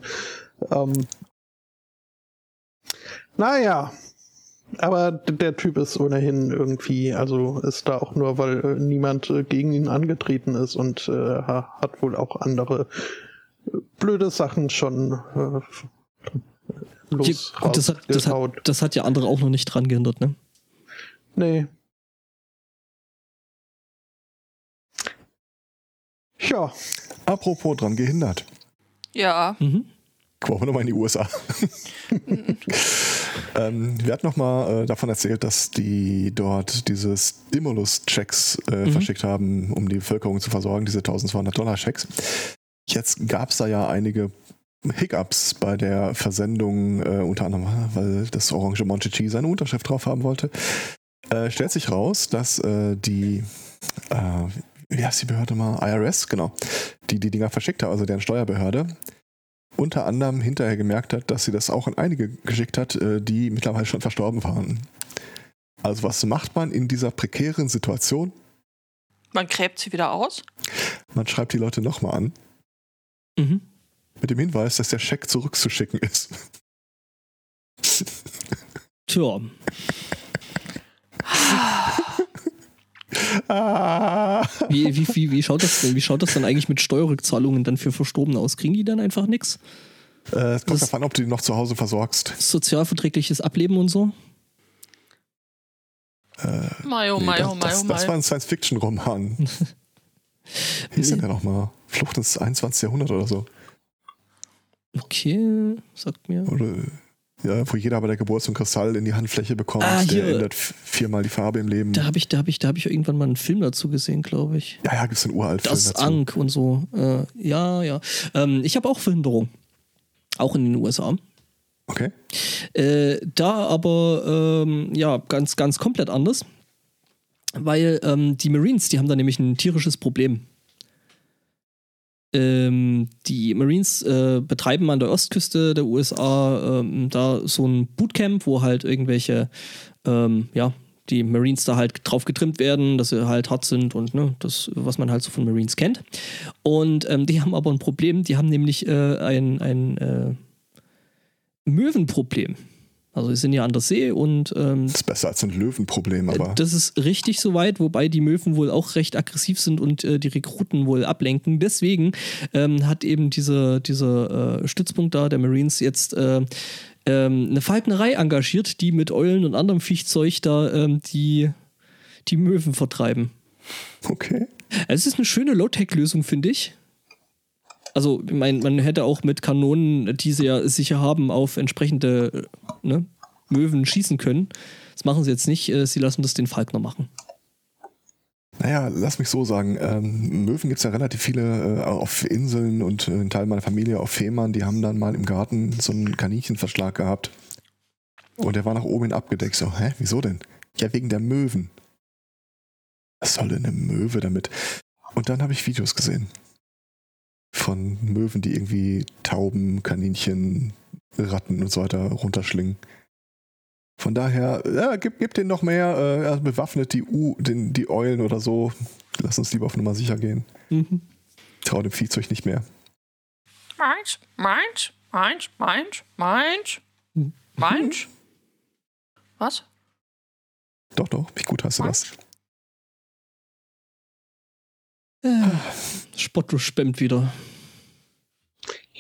Ähm, naja, aber der Typ ist ohnehin irgendwie, also ist da auch nur, weil äh, niemand äh, gegen ihn angetreten ist und äh, ha- hat wohl auch andere äh, blöde Sachen schon äh, los Ja, gut, das, hat, das, hat, das hat ja andere auch noch nicht dran gehindert, ne? Nee. Ja, Apropos dran gehindert. Ja. Mhm. Gucken wir nochmal in die USA. ähm, wir hatten nochmal äh, davon erzählt, dass die dort diese Stimulus-Checks äh, Mhm. verschickt haben, um die Bevölkerung zu versorgen, diese 1200 Dollar-Checks. Jetzt gab es da ja einige Hiccups bei der Versendung, äh, unter anderem, weil das Orange Monchichi seine Unterschrift drauf haben wollte. Äh, stellt sich raus, dass äh, die, äh, wie heißt die Behörde mal? IRS, genau. die die Dinger verschickt hat, also deren Steuerbehörde, unter anderem hinterher gemerkt hat, dass sie das auch an einige geschickt hat, äh, die mittlerweile schon verstorben waren. Also was macht man in dieser prekären Situation? Man gräbt sie wieder aus. Man schreibt die Leute nochmal an. Mhm. Mit dem Hinweis, dass der Scheck zurückzuschicken ist. Tja. ah. Wie, wie, wie, wie, schaut das denn, wie schaut das dann eigentlich mit Steuerrückzahlungen dann für Verstorbene aus? Kriegen die dann einfach nichts? Äh, es kommt davon, ob du die noch zu Hause versorgst. Sozialverträgliches Ableben und so? Äh, Mayo, nee, Mayo, das, Mayo, das, das war ein Science-Fiction-Roman. Wie ist denn der nochmal? Flucht ins 21. Jahrhundert oder so. Okay, sagt mir. Oder, ja, wo jeder bei der Geburt so einen Kristall in die Handfläche bekommt. Ah, der ändert viermal die Farbe im Leben. Da habe ich, da hab ich, da hab ich irgendwann mal einen Film dazu gesehen, glaube ich. ja, ja, gibt es einen uralt Das dazu. Ank und so. Äh, ja, ja. Ähm, ich habe auch Verhinderung. Auch in den USA. Okay. Äh, da aber ähm, ja ganz, ganz komplett anders. Weil ähm, die Marines, die haben da nämlich ein tierisches Problem. Ähm, die Marines äh, betreiben an der Ostküste der USA ähm, da so ein Bootcamp, wo halt irgendwelche, ähm, ja, die Marines da halt drauf getrimmt werden, dass sie halt hart sind und ne, das, was man halt so von Marines kennt. Und ähm, die haben aber ein Problem, die haben nämlich äh, ein, ein äh, Möwenproblem. Also sie sind ja an der See und ähm, Das ist besser als ein Löwenproblem, aber das ist richtig soweit, wobei die Möwen wohl auch recht aggressiv sind und äh, die Rekruten wohl ablenken. Deswegen ähm, hat eben dieser dieser äh, Stützpunkt da der Marines jetzt äh, ähm, eine Falknerei engagiert, die mit Eulen und anderem Viechzeug da ähm, die, die Möwen vertreiben. okay. Es ist eine schöne Low-Tech-Lösung, finde ich. Also, ich meine, man hätte auch mit Kanonen, die sie ja sicher haben, auf entsprechende äh, ne, Möwen schießen können. Das machen sie jetzt nicht. äh, Sie lassen das den Falkner machen. Naja, lass mich so sagen. Ähm, Möwen gibt es ja relativ viele äh, auf Inseln und äh, ein Teil meiner Familie auf Fehmarn, die haben dann mal im Garten so einen Kaninchenverschlag gehabt. Und der war nach oben hin abgedeckt. So, hä, wieso denn? Ja, wegen der Möwen. Was soll denn eine Möwe damit? Und dann habe ich Videos gesehen. Von Möwen, die irgendwie Tauben, Kaninchen, Ratten und so weiter runterschlingen. Von daher, ja, gib, gib denen noch mehr, äh, ja, bewaffnet die, U, den, die Eulen oder so. Lass uns lieber auf Nummer sicher gehen. Mhm. Trau dem Viehzeug nicht mehr. Meins, meins, meins, meins, meins, meins. Was? Doch, doch, wie gut hast du das? Äh, Spotto spammt wieder.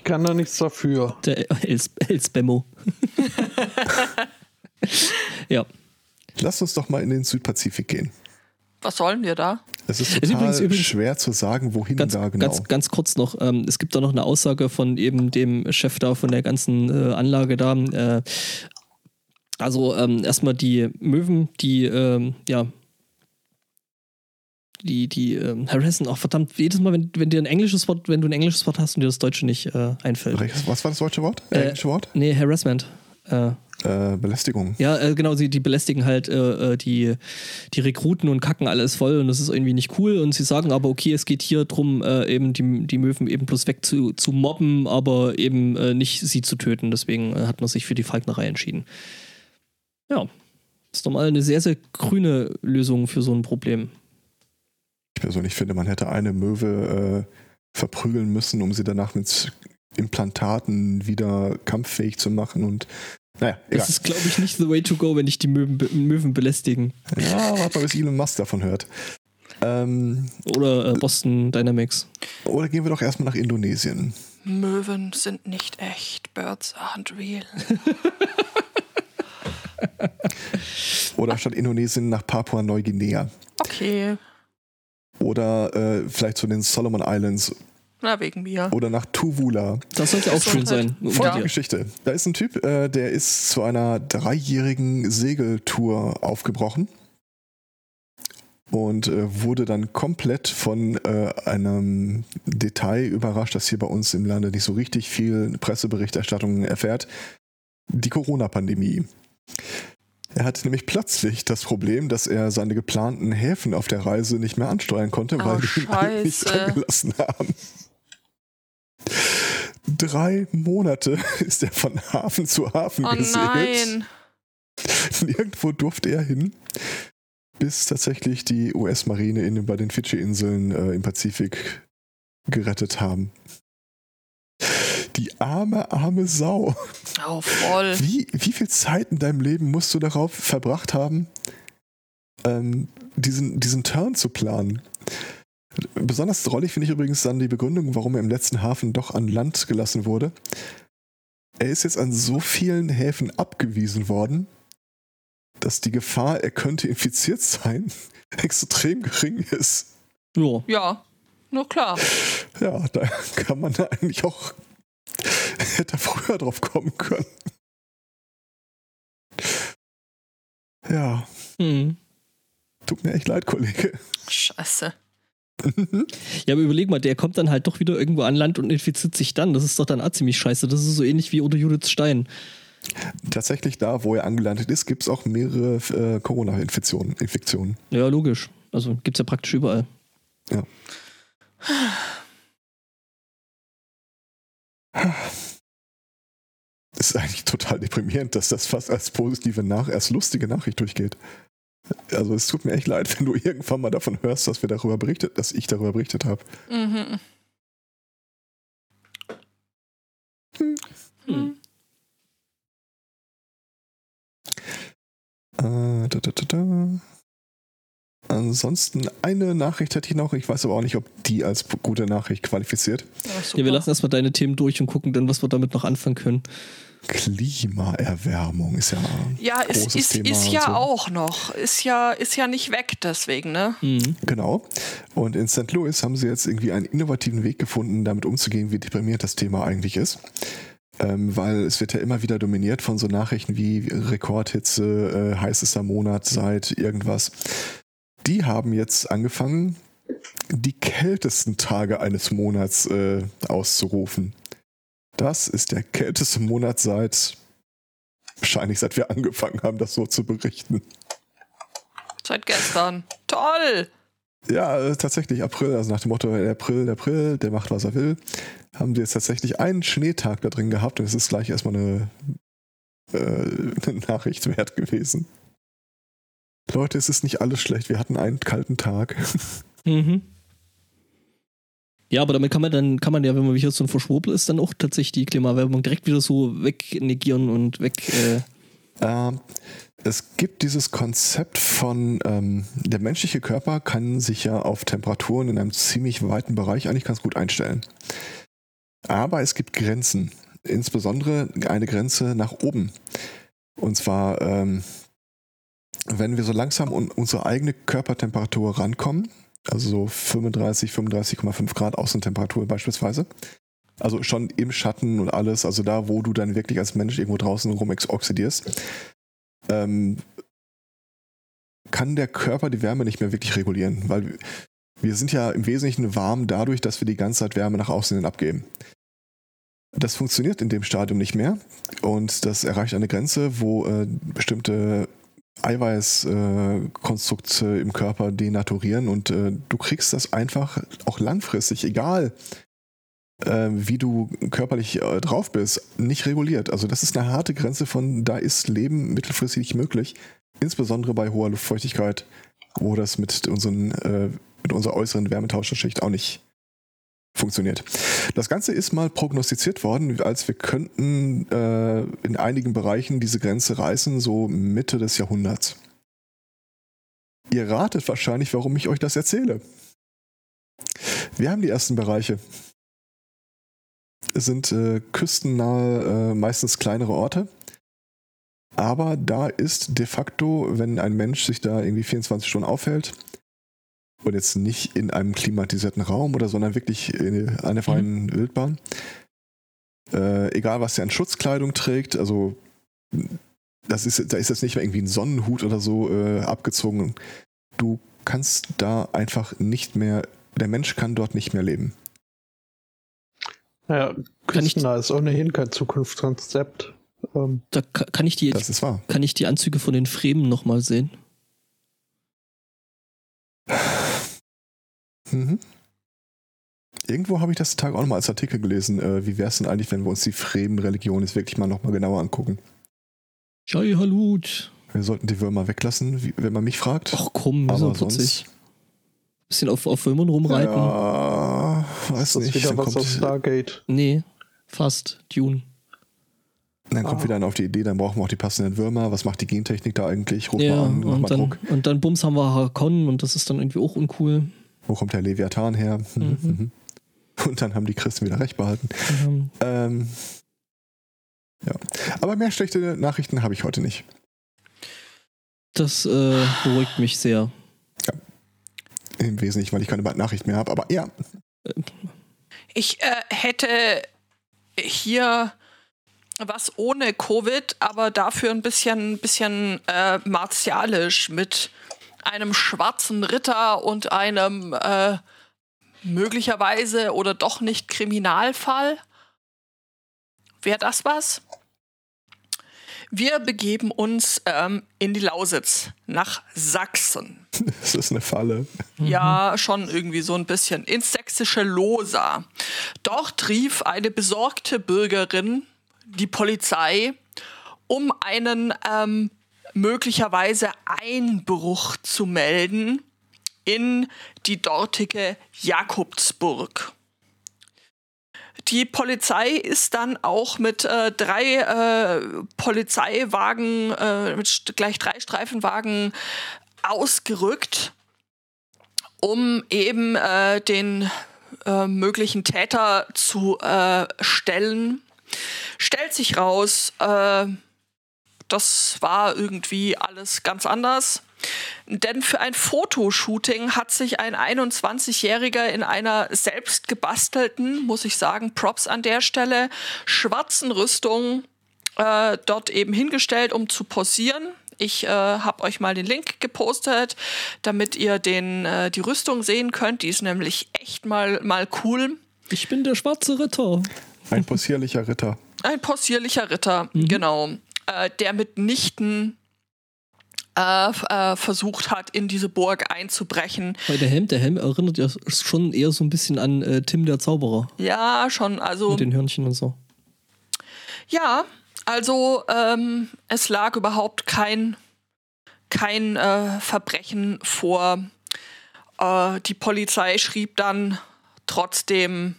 Ich kann da nichts dafür. Der Els- ja. Lass uns doch mal in den Südpazifik gehen. Was sollen wir da? Es ist Ist total übrigens- übrigens- schwer zu sagen, wohin Ganz, da genau. ganz, ganz kurz noch, ähm, es gibt da noch eine Aussage von eben dem Chef da von der ganzen äh, Anlage da. Äh, also ähm, erstmal die Möwen, die ähm, ja die, die ähm, harassen, auch verdammt, jedes Mal, wenn, wenn dir ein englisches Wort, wenn du ein englisches Wort hast und dir das Deutsche nicht äh, einfällt. Was war das deutsche Wort? Äh, englische Wort? Nee, Harassment. Äh, Äh, Belästigung. ja, äh, genau, sie die belästigen halt äh, äh, die, die Rekruten und kacken alles voll und das ist irgendwie nicht cool. Und sie sagen aber, okay, es geht hier drum, äh, eben die, die Möwen eben bloß weg zu, zu mobben, aber eben äh, nicht sie zu töten. Deswegen hat man sich für die Falknerei entschieden. Ja, ist doch mal eine sehr, sehr grüne Lösung für so ein Problem. Ich persönlich finde, man hätte eine Möwe äh, verprügeln müssen, um sie danach mit Implantaten wieder kampffähig zu machen und naja, egal. Das ist, glaube ich, nicht the way to go, wenn ich die Möwen, be- Möwen belästigen. Ja, warte mal, bis Elon Musk davon hört. Ähm, Oder äh, Boston Dynamics. oder gehen wir doch erstmal nach Indonesien. Möwen sind nicht echt. Birds aren't real. Oder statt Indonesien nach Papua-Neuguinea. Okay. Oder äh, vielleicht zu den Solomon Islands. Na, wegen mir. Oder nach Tuvalu. Das sollte auch schön sein. Um Folgende die- Geschichte. Da ist ein Typ, äh, der ist zu einer dreijährigen Segeltour aufgebrochen und äh, wurde dann komplett von äh, einem Detail überrascht, das hier bei uns im Lande nicht so richtig viel Presseberichterstattung erfährt. Die Corona-Pandemie. Er hatte nämlich plötzlich das Problem, dass er seine geplanten Häfen auf der Reise nicht mehr ansteuern konnte, Oh, weil die ihn alle nicht reingelassen haben. drei Monate ist er von Hafen zu Hafen Oh gesegelt. nein. Nirgendwo durfte er hin, bis tatsächlich die US-Marine ihn bei den Fidschi-Inseln äh, im Pazifik gerettet haben. Die arme, arme Sau. Oh, voll. Wie, wie viel Zeit in deinem Leben musst du darauf verbracht haben, ähm, diesen, diesen Turn zu planen? Besonders drollig finde ich übrigens dann die Begründung, warum er im letzten Hafen doch an Land gelassen wurde. Er ist jetzt an so vielen Häfen abgewiesen worden, dass die Gefahr, er könnte infiziert sein, extrem gering ist. Ja. Ja, nur klar. Ja, da kann man da eigentlich auch hätte er früher drauf kommen können. Ja, Hm. tut mir echt leid, Kollege. Scheiße. Ja, aber überleg mal, der kommt dann halt doch wieder irgendwo an Land und infiziert sich dann. Das ist doch dann auch ziemlich scheiße. Das ist so ähnlich wie unter Judith Stein. Tatsächlich da, wo er angelandet ist, gibt es auch mehrere äh, Corona-Infektionen. Infektionen. Ja, logisch. Also gibt's ja praktisch überall. Es ist eigentlich total deprimierend, dass das fast als positive Nach als lustige Nachricht durchgeht. Also es tut mir echt leid, wenn du irgendwann mal davon hörst, dass wir darüber berichtet, dass ich darüber berichtet habe. Mhm. Hm. Äh, da, da, da, da. Ansonsten eine Nachricht hätte ich noch. Ich weiß aber auch nicht, ob die als gute Nachricht qualifiziert. Ja. Ja, wir lassen erstmal deine Themen durch und gucken dann, was wir damit noch anfangen können. Klimaerwärmung ist ja. ein ja, es großes ist, Thema ist ja so. auch noch. Ist ja, ist ja nicht weg deswegen, ne? Mhm. Genau. Und in St. Louis haben sie jetzt irgendwie einen innovativen Weg gefunden, damit umzugehen, wie deprimierend das Thema eigentlich ist. Ähm, weil es wird ja immer wieder dominiert von so Nachrichten wie Rekordhitze, äh, heißester Monat seit irgendwas. Die haben jetzt angefangen, die kältesten Tage eines Monats äh, auszurufen. Das ist der kälteste Monat seit, wahrscheinlich seit wir angefangen haben, das so zu berichten. Seit gestern. Toll! Ja, äh, tatsächlich April, also nach dem Motto, der April, der April, der macht, was er will, haben wir jetzt tatsächlich einen Schneetag da drin gehabt und es ist gleich erstmal eine, äh, eine Nachricht wert gewesen. Leute, es ist nicht alles schlecht. Wir hatten einen kalten Tag. Mhm. Ja, aber damit kann man dann, kann man ja, wenn man wieder so ein Verschwurbel ist, dann auch tatsächlich die Klimaerwärmung direkt wieder so wegnegieren und weg. Äh, Ähm, es gibt dieses Konzept von, ähm, der menschliche Körper kann sich ja auf Temperaturen in einem ziemlich weiten Bereich eigentlich ganz gut einstellen. Aber es gibt Grenzen, insbesondere eine Grenze nach oben. Und zwar, ähm, wenn wir so langsam an unsere eigene Körpertemperatur rankommen, also so 35, 35,5 Grad Außentemperatur beispielsweise, also schon im Schatten und alles, also da, wo du dann wirklich als Mensch irgendwo draußen rum ex- oxidierst, ähm, kann der Körper die Wärme nicht mehr wirklich regulieren, weil wir sind ja im Wesentlichen warm dadurch, dass wir die ganze Zeit Wärme nach außen hin abgeben. Das funktioniert in dem Stadium nicht mehr und das erreicht eine Grenze, wo äh, bestimmte Eiweißkonstrukte äh, im Körper denaturieren und äh, du kriegst das einfach auch langfristig, egal äh, wie du körperlich äh, drauf bist, nicht reguliert. Also das ist eine harte Grenze von, da ist Leben mittelfristig nicht möglich, insbesondere bei hoher Luftfeuchtigkeit, wo das mit, unseren, äh, mit unserer äußeren Wärmetauscherschicht auch nicht funktioniert. Das Ganze ist mal prognostiziert worden, als wir könnten äh, in einigen Bereichen diese Grenze reißen, so Mitte des Jahrhunderts. Ihr ratet wahrscheinlich, warum ich euch das erzähle. Wir haben die ersten Bereiche. Es sind äh, küstennahe, äh, meistens kleinere Orte. Aber da ist de facto, wenn ein Mensch sich da irgendwie 24 Stunden aufhält und jetzt nicht in einem klimatisierten Raum oder sondern wirklich in einer freien Wildbahn, äh, egal was er an Schutzkleidung trägt, also das ist, da ist jetzt nicht mehr irgendwie ein Sonnenhut oder so äh, abgezogen. Du kannst da einfach nicht mehr, der Mensch kann dort nicht mehr leben. Naja, Kann ich- Küstennah ist ohnehin kein Zukunftskonzept. Ähm, da ka- kann ich die, Das ist wahr. kann ich die Anzüge von den Fremen nochmal sehen. Mhm. irgendwo habe ich das Tag auch nochmal als Artikel gelesen. Äh, wie wäre es denn eigentlich, wenn wir uns die Fremen-Religion jetzt wirklich mal nochmal genauer angucken? Schei Halut. Wir sollten die Würmer weglassen, wie, wenn man mich fragt. Ach komm, wir sind putzig. Bisschen auf, auf Würmern rumreiten. Ja, weiß Ist das nicht. wieder Dann was aus kommt, Stargate? Nee, fast. Dune. dann kommt Ah. wieder einer auf die Idee, dann brauchen wir auch die passenden Würmer. Was macht die Gentechnik da eigentlich? Ruf Ja, mal an, mach mal und dann, Druck. und dann Bums haben wir Hakon und das ist dann irgendwie auch uncool. Wo kommt der Leviathan her? Mhm. Und dann haben die Christen wieder recht behalten. Ähm, Ähm, ja. Aber mehr schlechte Nachrichten habe ich heute nicht. Das äh, beruhigt mich sehr. Im Wesentlichen, weil ich keine Nachricht mehr habe. Aber ja, Ich äh, hätte hier was ohne Covid, aber dafür ein bisschen, bisschen äh, martialisch mit einem schwarzen Ritter und einem äh, möglicherweise oder doch nicht Kriminalfall. Wäre das was? Wir begeben uns ähm, in die Lausitz nach Sachsen. es ist eine Falle. Ja, schon irgendwie so ein bisschen ins sächsische Losa. Dort rief eine besorgte Bürgerin die Polizei, um einen ähm, möglicherweise Einbruch zu melden in die dortige Jakobsburg. Die Polizei ist dann auch mit äh, drei äh, Polizeiwagen, äh, mit gleich drei Streifenwagen ausgerückt, um eben äh, den äh, möglichen Täter zu äh, stellen. Stellt sich raus, das war irgendwie alles ganz anders. Denn für ein Fotoshooting hat sich ein 21-Jähriger in einer selbst gebastelten, muss ich sagen, Props an der Stelle, schwarzen Rüstung äh, dort eben hingestellt, um zu posieren. Ich äh, habe euch mal den Link gepostet, damit ihr den, äh, die Rüstung sehen könnt. Die ist nämlich echt mal, mal cool. Ich bin der schwarze Ritter. Ein possierlicher Ritter. Ein possierlicher Ritter, genau, äh, der mitnichten äh, äh, versucht hat, in diese Burg einzubrechen. Weil der Helm, der Helm erinnert ja schon eher so ein bisschen an äh, Tim der Zauberer. Ja, schon, also. Mit den Hörnchen und so. Ja, also ähm, es lag überhaupt kein, kein äh, Verbrechen vor. Äh, die Polizei schrieb dann trotzdem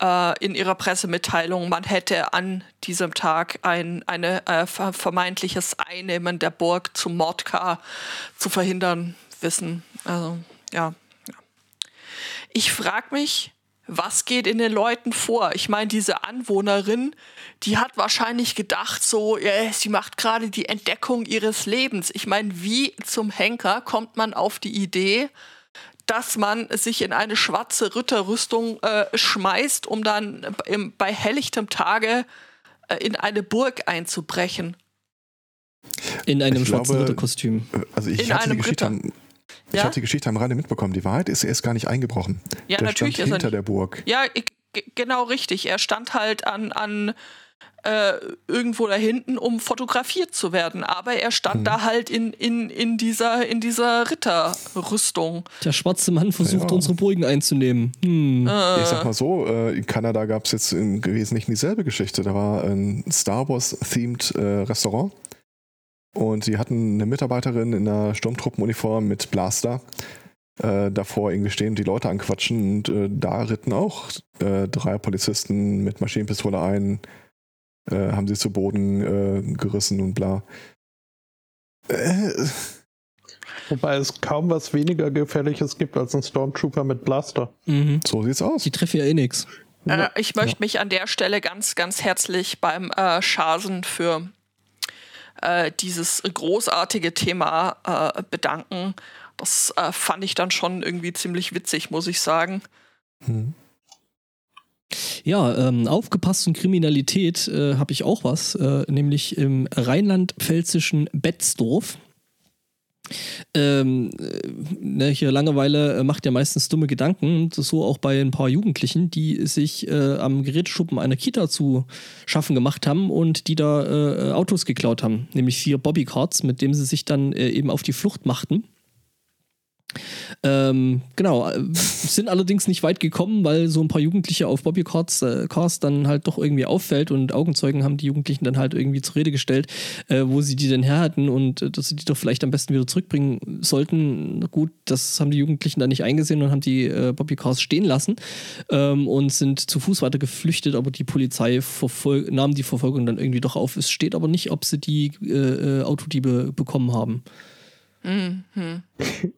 äh, in ihrer Pressemitteilung, man hätte an diesem Tag ein eine, äh, ver- vermeintliches Einnehmen der Burg zum Mordkar zu verhindern wissen. Also ja. Ich frage mich, was geht in den Leuten vor? Ich meine, diese Anwohnerin, die hat wahrscheinlich gedacht, so, ja, sie macht gerade die Entdeckung ihres Lebens. Ich meine, wie zum Henker kommt man auf die Idee, dass man sich in eine schwarze Ritterrüstung äh, schmeißt, um dann im, bei helllichtem Tage äh, in eine Burg einzubrechen? In einem Ich schwarzen glaube, Ritterkostüm. Äh, Also ich In hatte die einem Geschichte Ritter. am, ich Ja? hatte die Geschichte am Rande mitbekommen. Die Wahrheit ist, er ist gar nicht eingebrochen. Ja, der natürlich stand ist er hinter nicht. der Burg. Ja, ich, genau richtig. Er stand halt an, an äh, irgendwo da hinten, um fotografiert zu werden. Aber er stand Hm. da halt in, in, in dieser, in dieser Ritterrüstung. Der schwarze Mann versucht, Ja. unsere Burgen einzunehmen. Hm. Ich sag mal so, äh, in Kanada gab es jetzt im Wesentlichen dieselbe Geschichte. Da war ein Star Wars-themed äh, Restaurant und sie hatten eine Mitarbeiterin in einer Sturmtruppenuniform mit Blaster äh, davor irgendwie stehen und die Leute anquatschen und äh, da ritten auch äh, drei Polizisten mit Maschinenpistole ein, äh, haben sie zu Boden äh, gerissen und bla. Äh, Wobei es kaum was weniger Gefährliches gibt als ein Stormtrooper mit Blaster. Mhm. so sieht's aus. Die treffen ja eh nix. Äh, ich möchte mich an der Stelle ganz, ganz herzlich beim äh, Schasen für äh, dieses großartige Thema äh, bedanken. Das äh, fand ich dann schon irgendwie ziemlich witzig, muss ich sagen. Hm. Ja, ähm, aufgepasst und Kriminalität äh, habe ich auch was, äh, nämlich im rheinland-pfälzischen Betzdorf. Ähm, äh, ne, hier Langeweile äh, macht ja meistens dumme Gedanken, so auch bei ein paar Jugendlichen, die sich äh, am Geräteschuppen einer Kita zu schaffen gemacht haben und die da äh, Autos geklaut haben, nämlich vier Bobbycards, mit denen sie sich dann äh, eben auf die Flucht machten. Ähm, genau, äh, sind allerdings nicht weit gekommen, weil so ein paar Jugendliche auf Bobby Cars, äh, Cars dann halt doch irgendwie auffällt und Augenzeugen haben die Jugendlichen dann halt irgendwie zur Rede gestellt, äh, wo sie die denn her hatten und äh, dass sie die doch vielleicht am besten wieder zurückbringen sollten. Gut, das haben die Jugendlichen dann nicht eingesehen und haben die äh, Bobby Cars stehen lassen ähm, und sind zu Fuß weiter geflüchtet, aber die Polizei nahm die Verfolgung dann irgendwie doch auf. Es steht aber nicht, ob sie die äh, Autodiebe bekommen haben. Mhm.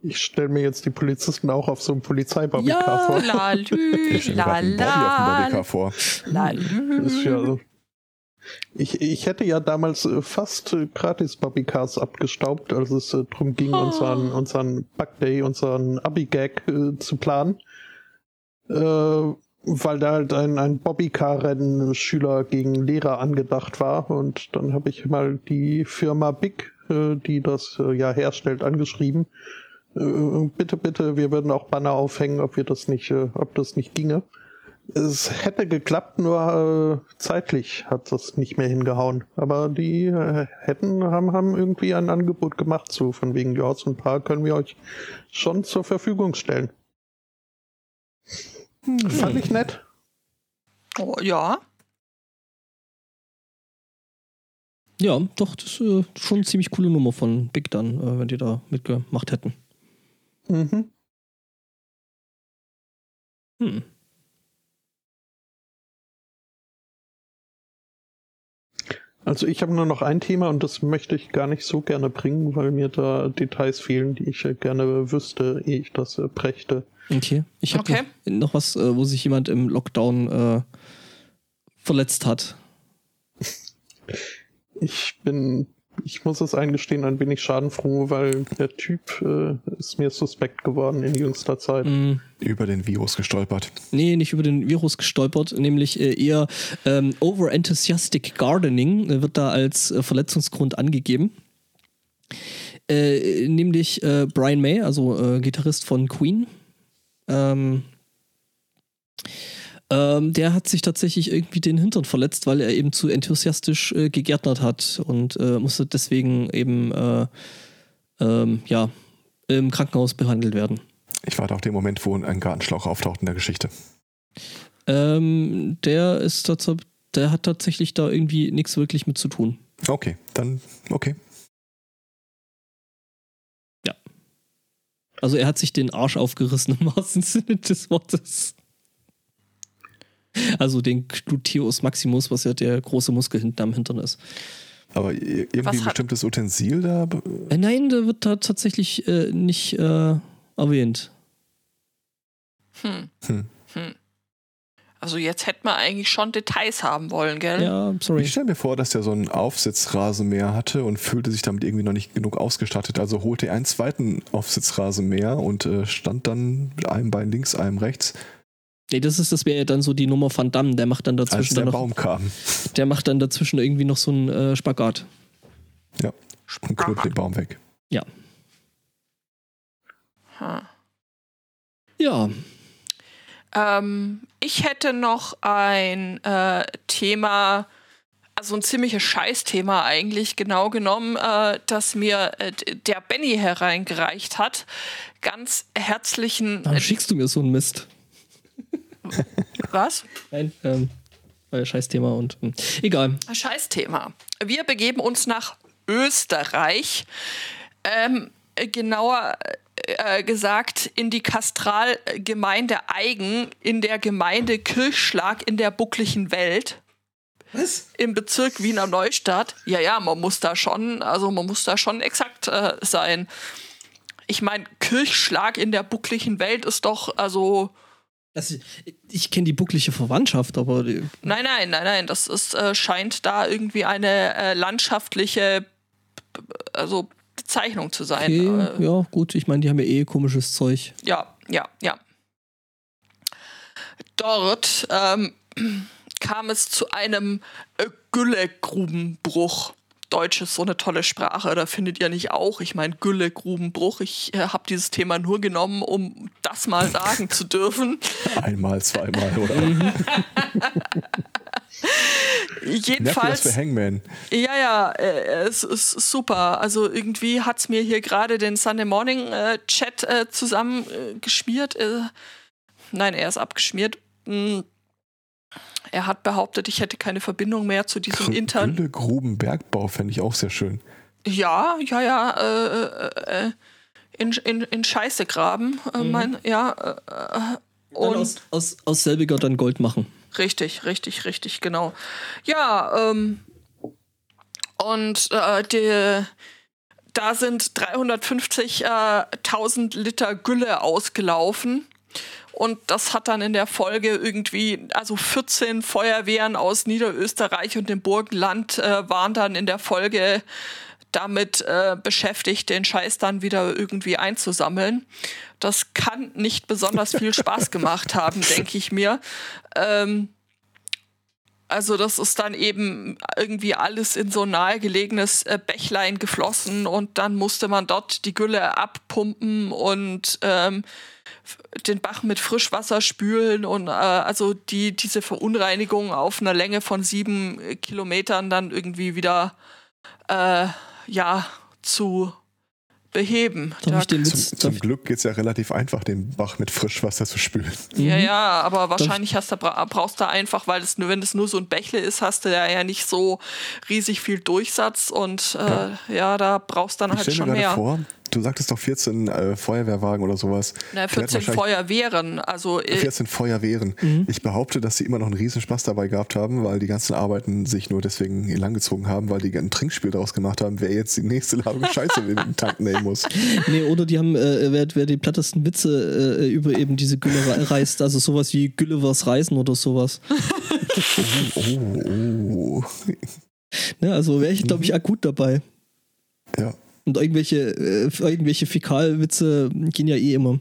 Ich stelle mir jetzt die Polizisten auch auf so einem Polizeibarbicar ja, vor. Lalü, ich stelle mir einen Bobby auf dem vor. Lalü. Ich, ich hätte ja damals äh, fast äh, gratis Bobbycars abgestaubt, als es äh, darum ging, oh. unseren, unseren Bug Day, unseren Abi-Gag äh, zu planen. Äh, weil da halt ein, ein Bobbycar-Rennen Schüler gegen Lehrer angedacht war. Und dann habe ich mal die Firma Big die das äh, ja herstellt, angeschrieben. Äh, bitte, bitte, wir würden auch Banner aufhängen, ob wir das nicht, ob das nicht ginge. Es hätte geklappt, nur zeitlich hat das nicht mehr hingehauen. Aber die hätten, haben, haben irgendwie ein Angebot gemacht, so von wegen, ja, so ein paar können wir euch schon zur Verfügung stellen. Hm. Fand ich nett. Oh, ja. Ja, doch, das ist äh, schon eine ziemlich coole Nummer von Big dann, äh, wenn die da mitgemacht hätten. Mhm. Hm. Also ich habe nur noch ein Thema und das möchte ich gar nicht so gerne bringen, weil mir da Details fehlen, die ich äh, gerne wüsste, ehe ich das äh, brächte. Okay. Ich habe okay. noch, noch, was, wo sich jemand im Lockdown äh, verletzt hat. Ich bin, ich muss es eingestehen, ein wenig schadenfroh, weil der Typ äh, ist mir suspekt geworden in jüngster Zeit. Mm. Über den Virus gestolpert. Nee, nicht über den Virus gestolpert, nämlich äh, eher ähm, Over-Enthusiastic Gardening äh, wird da als äh, Verletzungsgrund angegeben. Äh, nämlich äh, Brian May, also Gitarrist von Queen. Ähm, ähm, der hat sich tatsächlich irgendwie den Hintern verletzt, weil er eben zu enthusiastisch äh, gegärtnert hat und äh, musste deswegen eben äh, ähm, ja, im Krankenhaus behandelt werden. Ich warte auf den Moment, wo ein Gartenschlauch auftaucht in der Geschichte. Ähm, der ist dazu, der hat tatsächlich da irgendwie nichts wirklich mit zu tun. Okay, dann okay. Ja. Also er hat sich den Arsch aufgerissen im wahrsten Sinne des Wortes. Also den Gluteus Maximus, was ja der große Muskel hinten am Hintern ist. Aber irgendwie was ein bestimmtes Utensil da? Äh, nein, da wird da tatsächlich äh, nicht äh, erwähnt. Hm. Hm. hm. Also jetzt hätte man eigentlich schon Details haben wollen, gell? Ja, sorry. Ich stelle mir vor, dass der so einen Aufsitzrasenmäher hatte und fühlte sich damit irgendwie noch nicht genug ausgestattet. Also holte er einen zweiten Aufsitzrasenmäher und äh, stand dann mit einem Bein links, einem rechts Nee, das ist, das wäre ja dann so die Nummer Van Damme, der macht dann dazwischen. Als der noch, Baum kam. Der macht dann dazwischen irgendwie noch so einen äh, Spagat. Ja. Und knüpft den Baum weg. Ja. Huh. Ja. Ähm, ich hätte noch ein äh, Thema, also ein ziemliches Scheißthema eigentlich, genau genommen, äh, das mir äh, der Benny hereingereicht hat. Ganz herzlichen. Warum schickst du mir so einen Mist? Was? Nein, ähm, Scheißthema und äh, egal. Scheißthema. Wir begeben uns nach Österreich. Ähm, genauer äh, gesagt in die Kastralgemeinde Eigen in der Gemeinde Kirchschlag in der bucklichen Welt. Was? Im Bezirk Wiener Neustadt. Ja, ja, man muss da schon, also man muss da schon exakt äh, sein. Ich meine, Kirchschlag in der bucklichen Welt ist doch, also also, ich kenne die bucklige Verwandtschaft, aber. Nein, nein, nein, nein. Das ist, äh, scheint da irgendwie eine äh, landschaftliche also Bezeichnung zu sein. Okay, äh, ja, gut. Ich meine, die haben ja eh komisches Zeug. Ja, ja, ja. Dort ähm, kam es zu einem äh, Güllegrubenbruch. Deutsch ist so eine tolle Sprache, da findet ihr nicht auch. Ich meine, Gülle, Grubenbruch. Ich äh, habe dieses Thema nur genommen, um das mal sagen zu dürfen. Einmal, zweimal, oder? Jedenfalls. Nervig für Hangman. Ja, ja, äh, es ist super. Also irgendwie hat es mir hier gerade den Sunday Morning äh, Chat äh, zusammengeschmiert. Äh, nein, er ist abgeschmiert. Mm. Er hat behauptet, ich hätte keine Verbindung mehr zu diesem Intern. Gülle Grubenbergbau fände ich auch sehr schön. Ja, ja, ja. Äh, äh, äh, in, in, in Scheiße graben. Äh, mein, ja. Äh, äh, und aus, aus, aus selbiger dann Gold machen. Richtig, richtig, richtig, genau. Ja, ähm, und äh, die, da sind 350.000 Liter Gülle ausgelaufen. Und das hat dann in der Folge irgendwie, also 14 Feuerwehren aus Niederösterreich und dem Burgenland äh, waren dann in der Folge damit äh, beschäftigt, den Scheiß dann wieder irgendwie einzusammeln. Das kann nicht besonders viel Spaß gemacht haben, denke ich mir. Ähm, also das ist dann eben irgendwie alles in so ein nahegelegenes äh, Bächlein geflossen und dann musste man dort die Gülle abpumpen und ähm, den Bach mit Frischwasser spülen und äh, also die diese Verunreinigung auf einer Länge von sieben Kilometern dann irgendwie wieder äh, ja zu beheben. Darf Da ich den Zum, zum Glück geht es ja relativ einfach, den Bach mit Frischwasser zu spülen. Ja, Mhm. ja, aber wahrscheinlich hast du, bra- brauchst du einfach, weil es nur, wenn es nur so ein Bächle ist, hast du da ja nicht so riesig viel Durchsatz und äh, ja. da brauchst du dann Ich halt schon mir mehr. vor, du sagtest doch 14 äh, Feuerwehrwagen oder sowas. Na, Die hatten 14 wahrscheinlich Feuerwehren, also äh, 14 Feuerwehren. Ich behaupte, dass sie immer noch einen riesen Spaß dabei gehabt haben, weil die ganzen Arbeiten sich nur deswegen langgezogen haben, weil die ein Trinkspiel daraus gemacht haben, wer jetzt die nächste Ladung Scheiße in den Tank nehmen muss. Nee, oder die haben, äh, wer, wer die plattesten Witze äh, über eben diese Gülle rei- reißt, also sowas wie Güllivers Reisen oder sowas. Oh, oh. Ne, also wäre ich, glaube ich, akut dabei. Ja. Und irgendwelche, äh, irgendwelche Fäkalwitze gehen ja eh immer.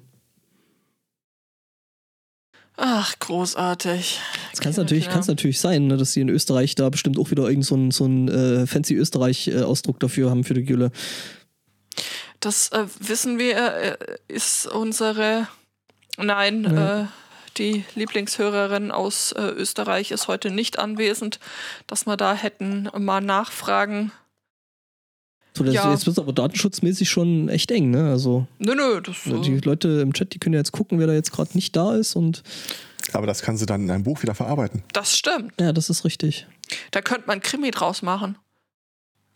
ach, großartig. Das kann es natürlich, kann's natürlich sein, ne, dass die in Österreich da bestimmt auch wieder irgend so einen so einen, äh, fancy Österreich-Ausdruck dafür haben für die Gülle. Das äh, wissen wir, äh, ist unsere, nein, Ja. äh, die Lieblingshörerin aus äh, Österreich ist heute nicht anwesend, dass wir da hätten mal nachfragen. So, das, Ja. Jetzt wird es aber datenschutzmäßig schon echt eng, ne? Also Nö, nö, das die äh, Leute im Chat, die können ja jetzt gucken, wer da jetzt gerade nicht da ist und Aber das kann sie dann in einem Buch wieder verarbeiten. das stimmt. ja, das ist richtig. Da könnte man Krimi draus machen.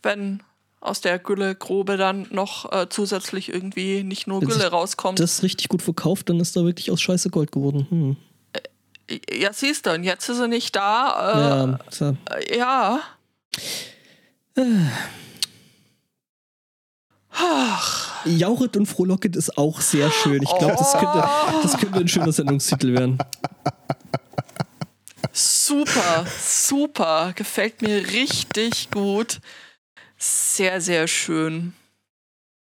Wenn aus der Güllegrube dann noch äh, zusätzlich irgendwie nicht nur Wenn Gülle sich rauskommt. Das richtig gut verkauft, dann ist da wirklich aus Scheiße Gold geworden. Hm. ja, siehst du, und jetzt ist er nicht da. ja, tja. Äh, ja. Ach, Jauret und Frohlocket ist auch sehr schön. Ich glaube, das, könnte, das könnte ein schöner Sendungstitel werden. super, super. Gefällt mir richtig gut. Sehr, sehr schön.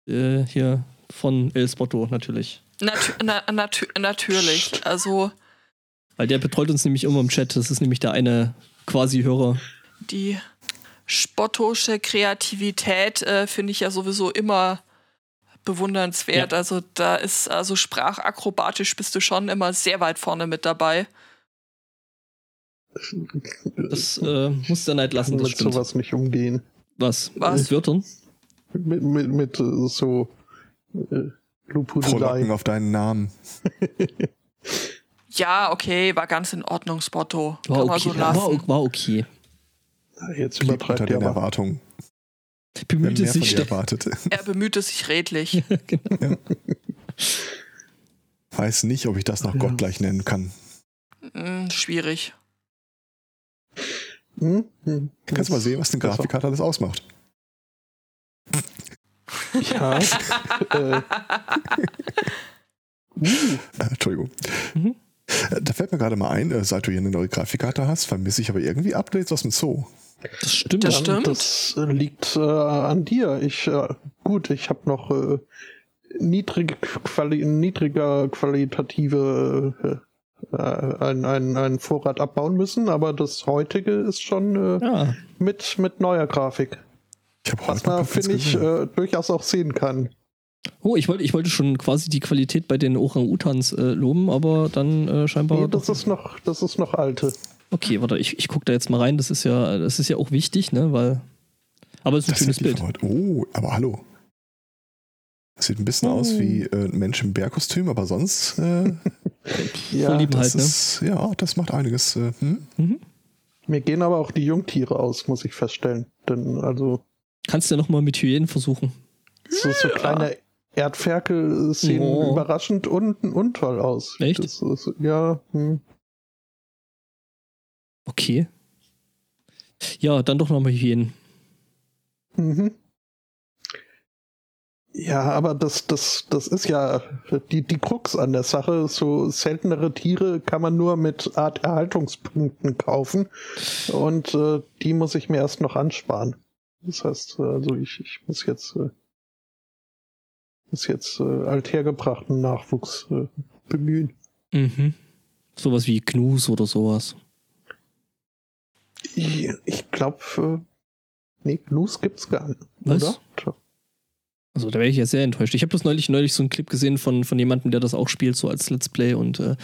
Äh, hier von El Spotto natürlich. Natü na, natü natürlich. Also Weil der betreut uns nämlich immer im Chat. Das ist nämlich der eine quasi Hörer. die spottische Kreativität äh, finde ich ja sowieso immer bewundernswert. Ja. Also da ist, also sprachakrobatisch bist du schon immer sehr weit vorne mit dabei. Das äh, muss der Neid lassen, das mit stimmt. sowas nicht umgehen. Was? Was? Mit Wörtern? Mit, mit, mit äh, so äh, Lobhudelei. Auf deinen Namen. Ja, okay, war ganz in Ordnung, Spotto. War Kann man okay. so lassen. War, war okay. Jetzt übertreibt den aber. Erwartungen. Bemühte sich erwartet. Er bemühte sich redlich. Weiß nicht, ob ich das noch Ja. Gott gleich nennen kann. Hm, schwierig. Hm? Hm. Kannst du mal sehen, was eine war- Grafikkarte alles ausmacht. Ja. äh, uh, Äh, Entschuldigung. Mhm. Äh, Da fällt mir gerade mal ein, äh, seit du hier eine neue Grafikkarte hast, vermisse ich aber irgendwie Updates aus dem Zoo. Das stimmt. Das stimmt. Das äh, liegt äh, an dir. Ich, äh, gut, ich habe noch äh, niedrig quali niedriger qualitative äh, äh, einen, einen Vorrat abbauen müssen, aber das heutige ist schon äh, Ja. mit, mit neuer Grafik. Was man, finde ich, äh, durchaus auch sehen kann. Oh, ich wollte, ich wollte schon quasi die Qualität bei den Orang-Utans äh, loben, aber dann äh, scheinbar. Nee, das ist noch, das ist noch alte. Okay, warte, ich, ich gucke da jetzt mal rein. Das ist ja, das ist ja auch wichtig, ne? Weil. Aber es ist ein Das schönes Bild. heute. Oh, aber hallo. Das sieht ein bisschen Oh. aus wie äh, ein Mensch im Bärkostüm, aber sonst, äh, Ja, Vorlieben das halt, ne? ist, ja, das macht einiges. Äh, hm? Mhm. mir gehen aber auch die Jungtiere aus, muss ich feststellen. Denn also Kannst du ja nochmal mit Hyänen versuchen. so, so kleine Erdferkel sehen Oh. überraschend und, und toll aus. Echt? Das ist, ja, hm. Okay. Ja, dann doch nochmal Hyänen. Mhm. Ja, aber das, das, das ist ja die, die Krux an der Sache. So seltenere Tiere kann man nur mit Art Erhaltungspunkten kaufen. Und äh, die muss ich mir erst noch ansparen. Das heißt, äh, also ich, ich muss jetzt, äh, muss jetzt äh, althergebrachten Nachwuchs äh, bemühen. Mhm. Sowas wie Gnus oder sowas. Ich, ich glaube, äh, nee, Gnus gibt's gar nicht. Was? Oder? Also da wäre ich ja sehr enttäuscht. Ich habe das neulich, neulich so einen Clip gesehen von, von jemandem, der das auch spielt, so als Let's Play. Und äh,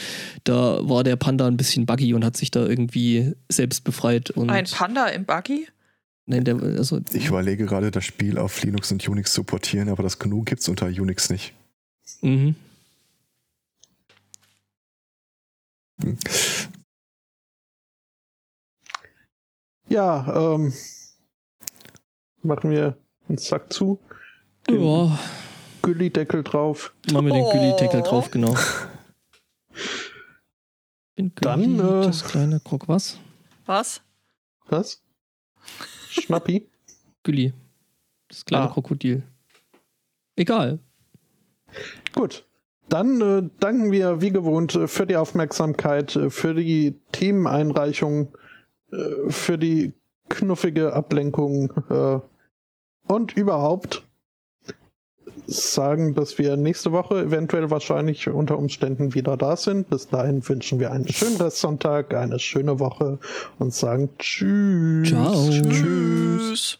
da war der Panda ein bisschen buggy und hat sich da irgendwie selbst befreit. Und Ein Panda im Buggy? Nein, der, also, Ich überlege gerade, das Spiel auf Linux und Unix zu portieren, aber das GNU gibt es unter Unix nicht. mhm. Ja, ähm, machen wir einen Sack zu, Ja, Gullideckel drauf. machen wir den Oh. Gülli-Deckel drauf, genau. Den Dann, Gülli, äh, das kleine Krog, was? Was? Was? Schnappi? Gülli. Das kleine Ah. Krokodil. Egal. Gut. Dann äh, danken wir wie gewohnt äh, für die Aufmerksamkeit, äh, für die Themeneinreichung, äh, für die knuffige Ablenkung äh, und überhaupt sagen, dass wir nächste Woche eventuell wahrscheinlich unter Umständen wieder da sind. Bis dahin wünschen wir einen schönen Restsonntag, eine schöne Woche und sagen Tschüss. Ciao. Tschüss.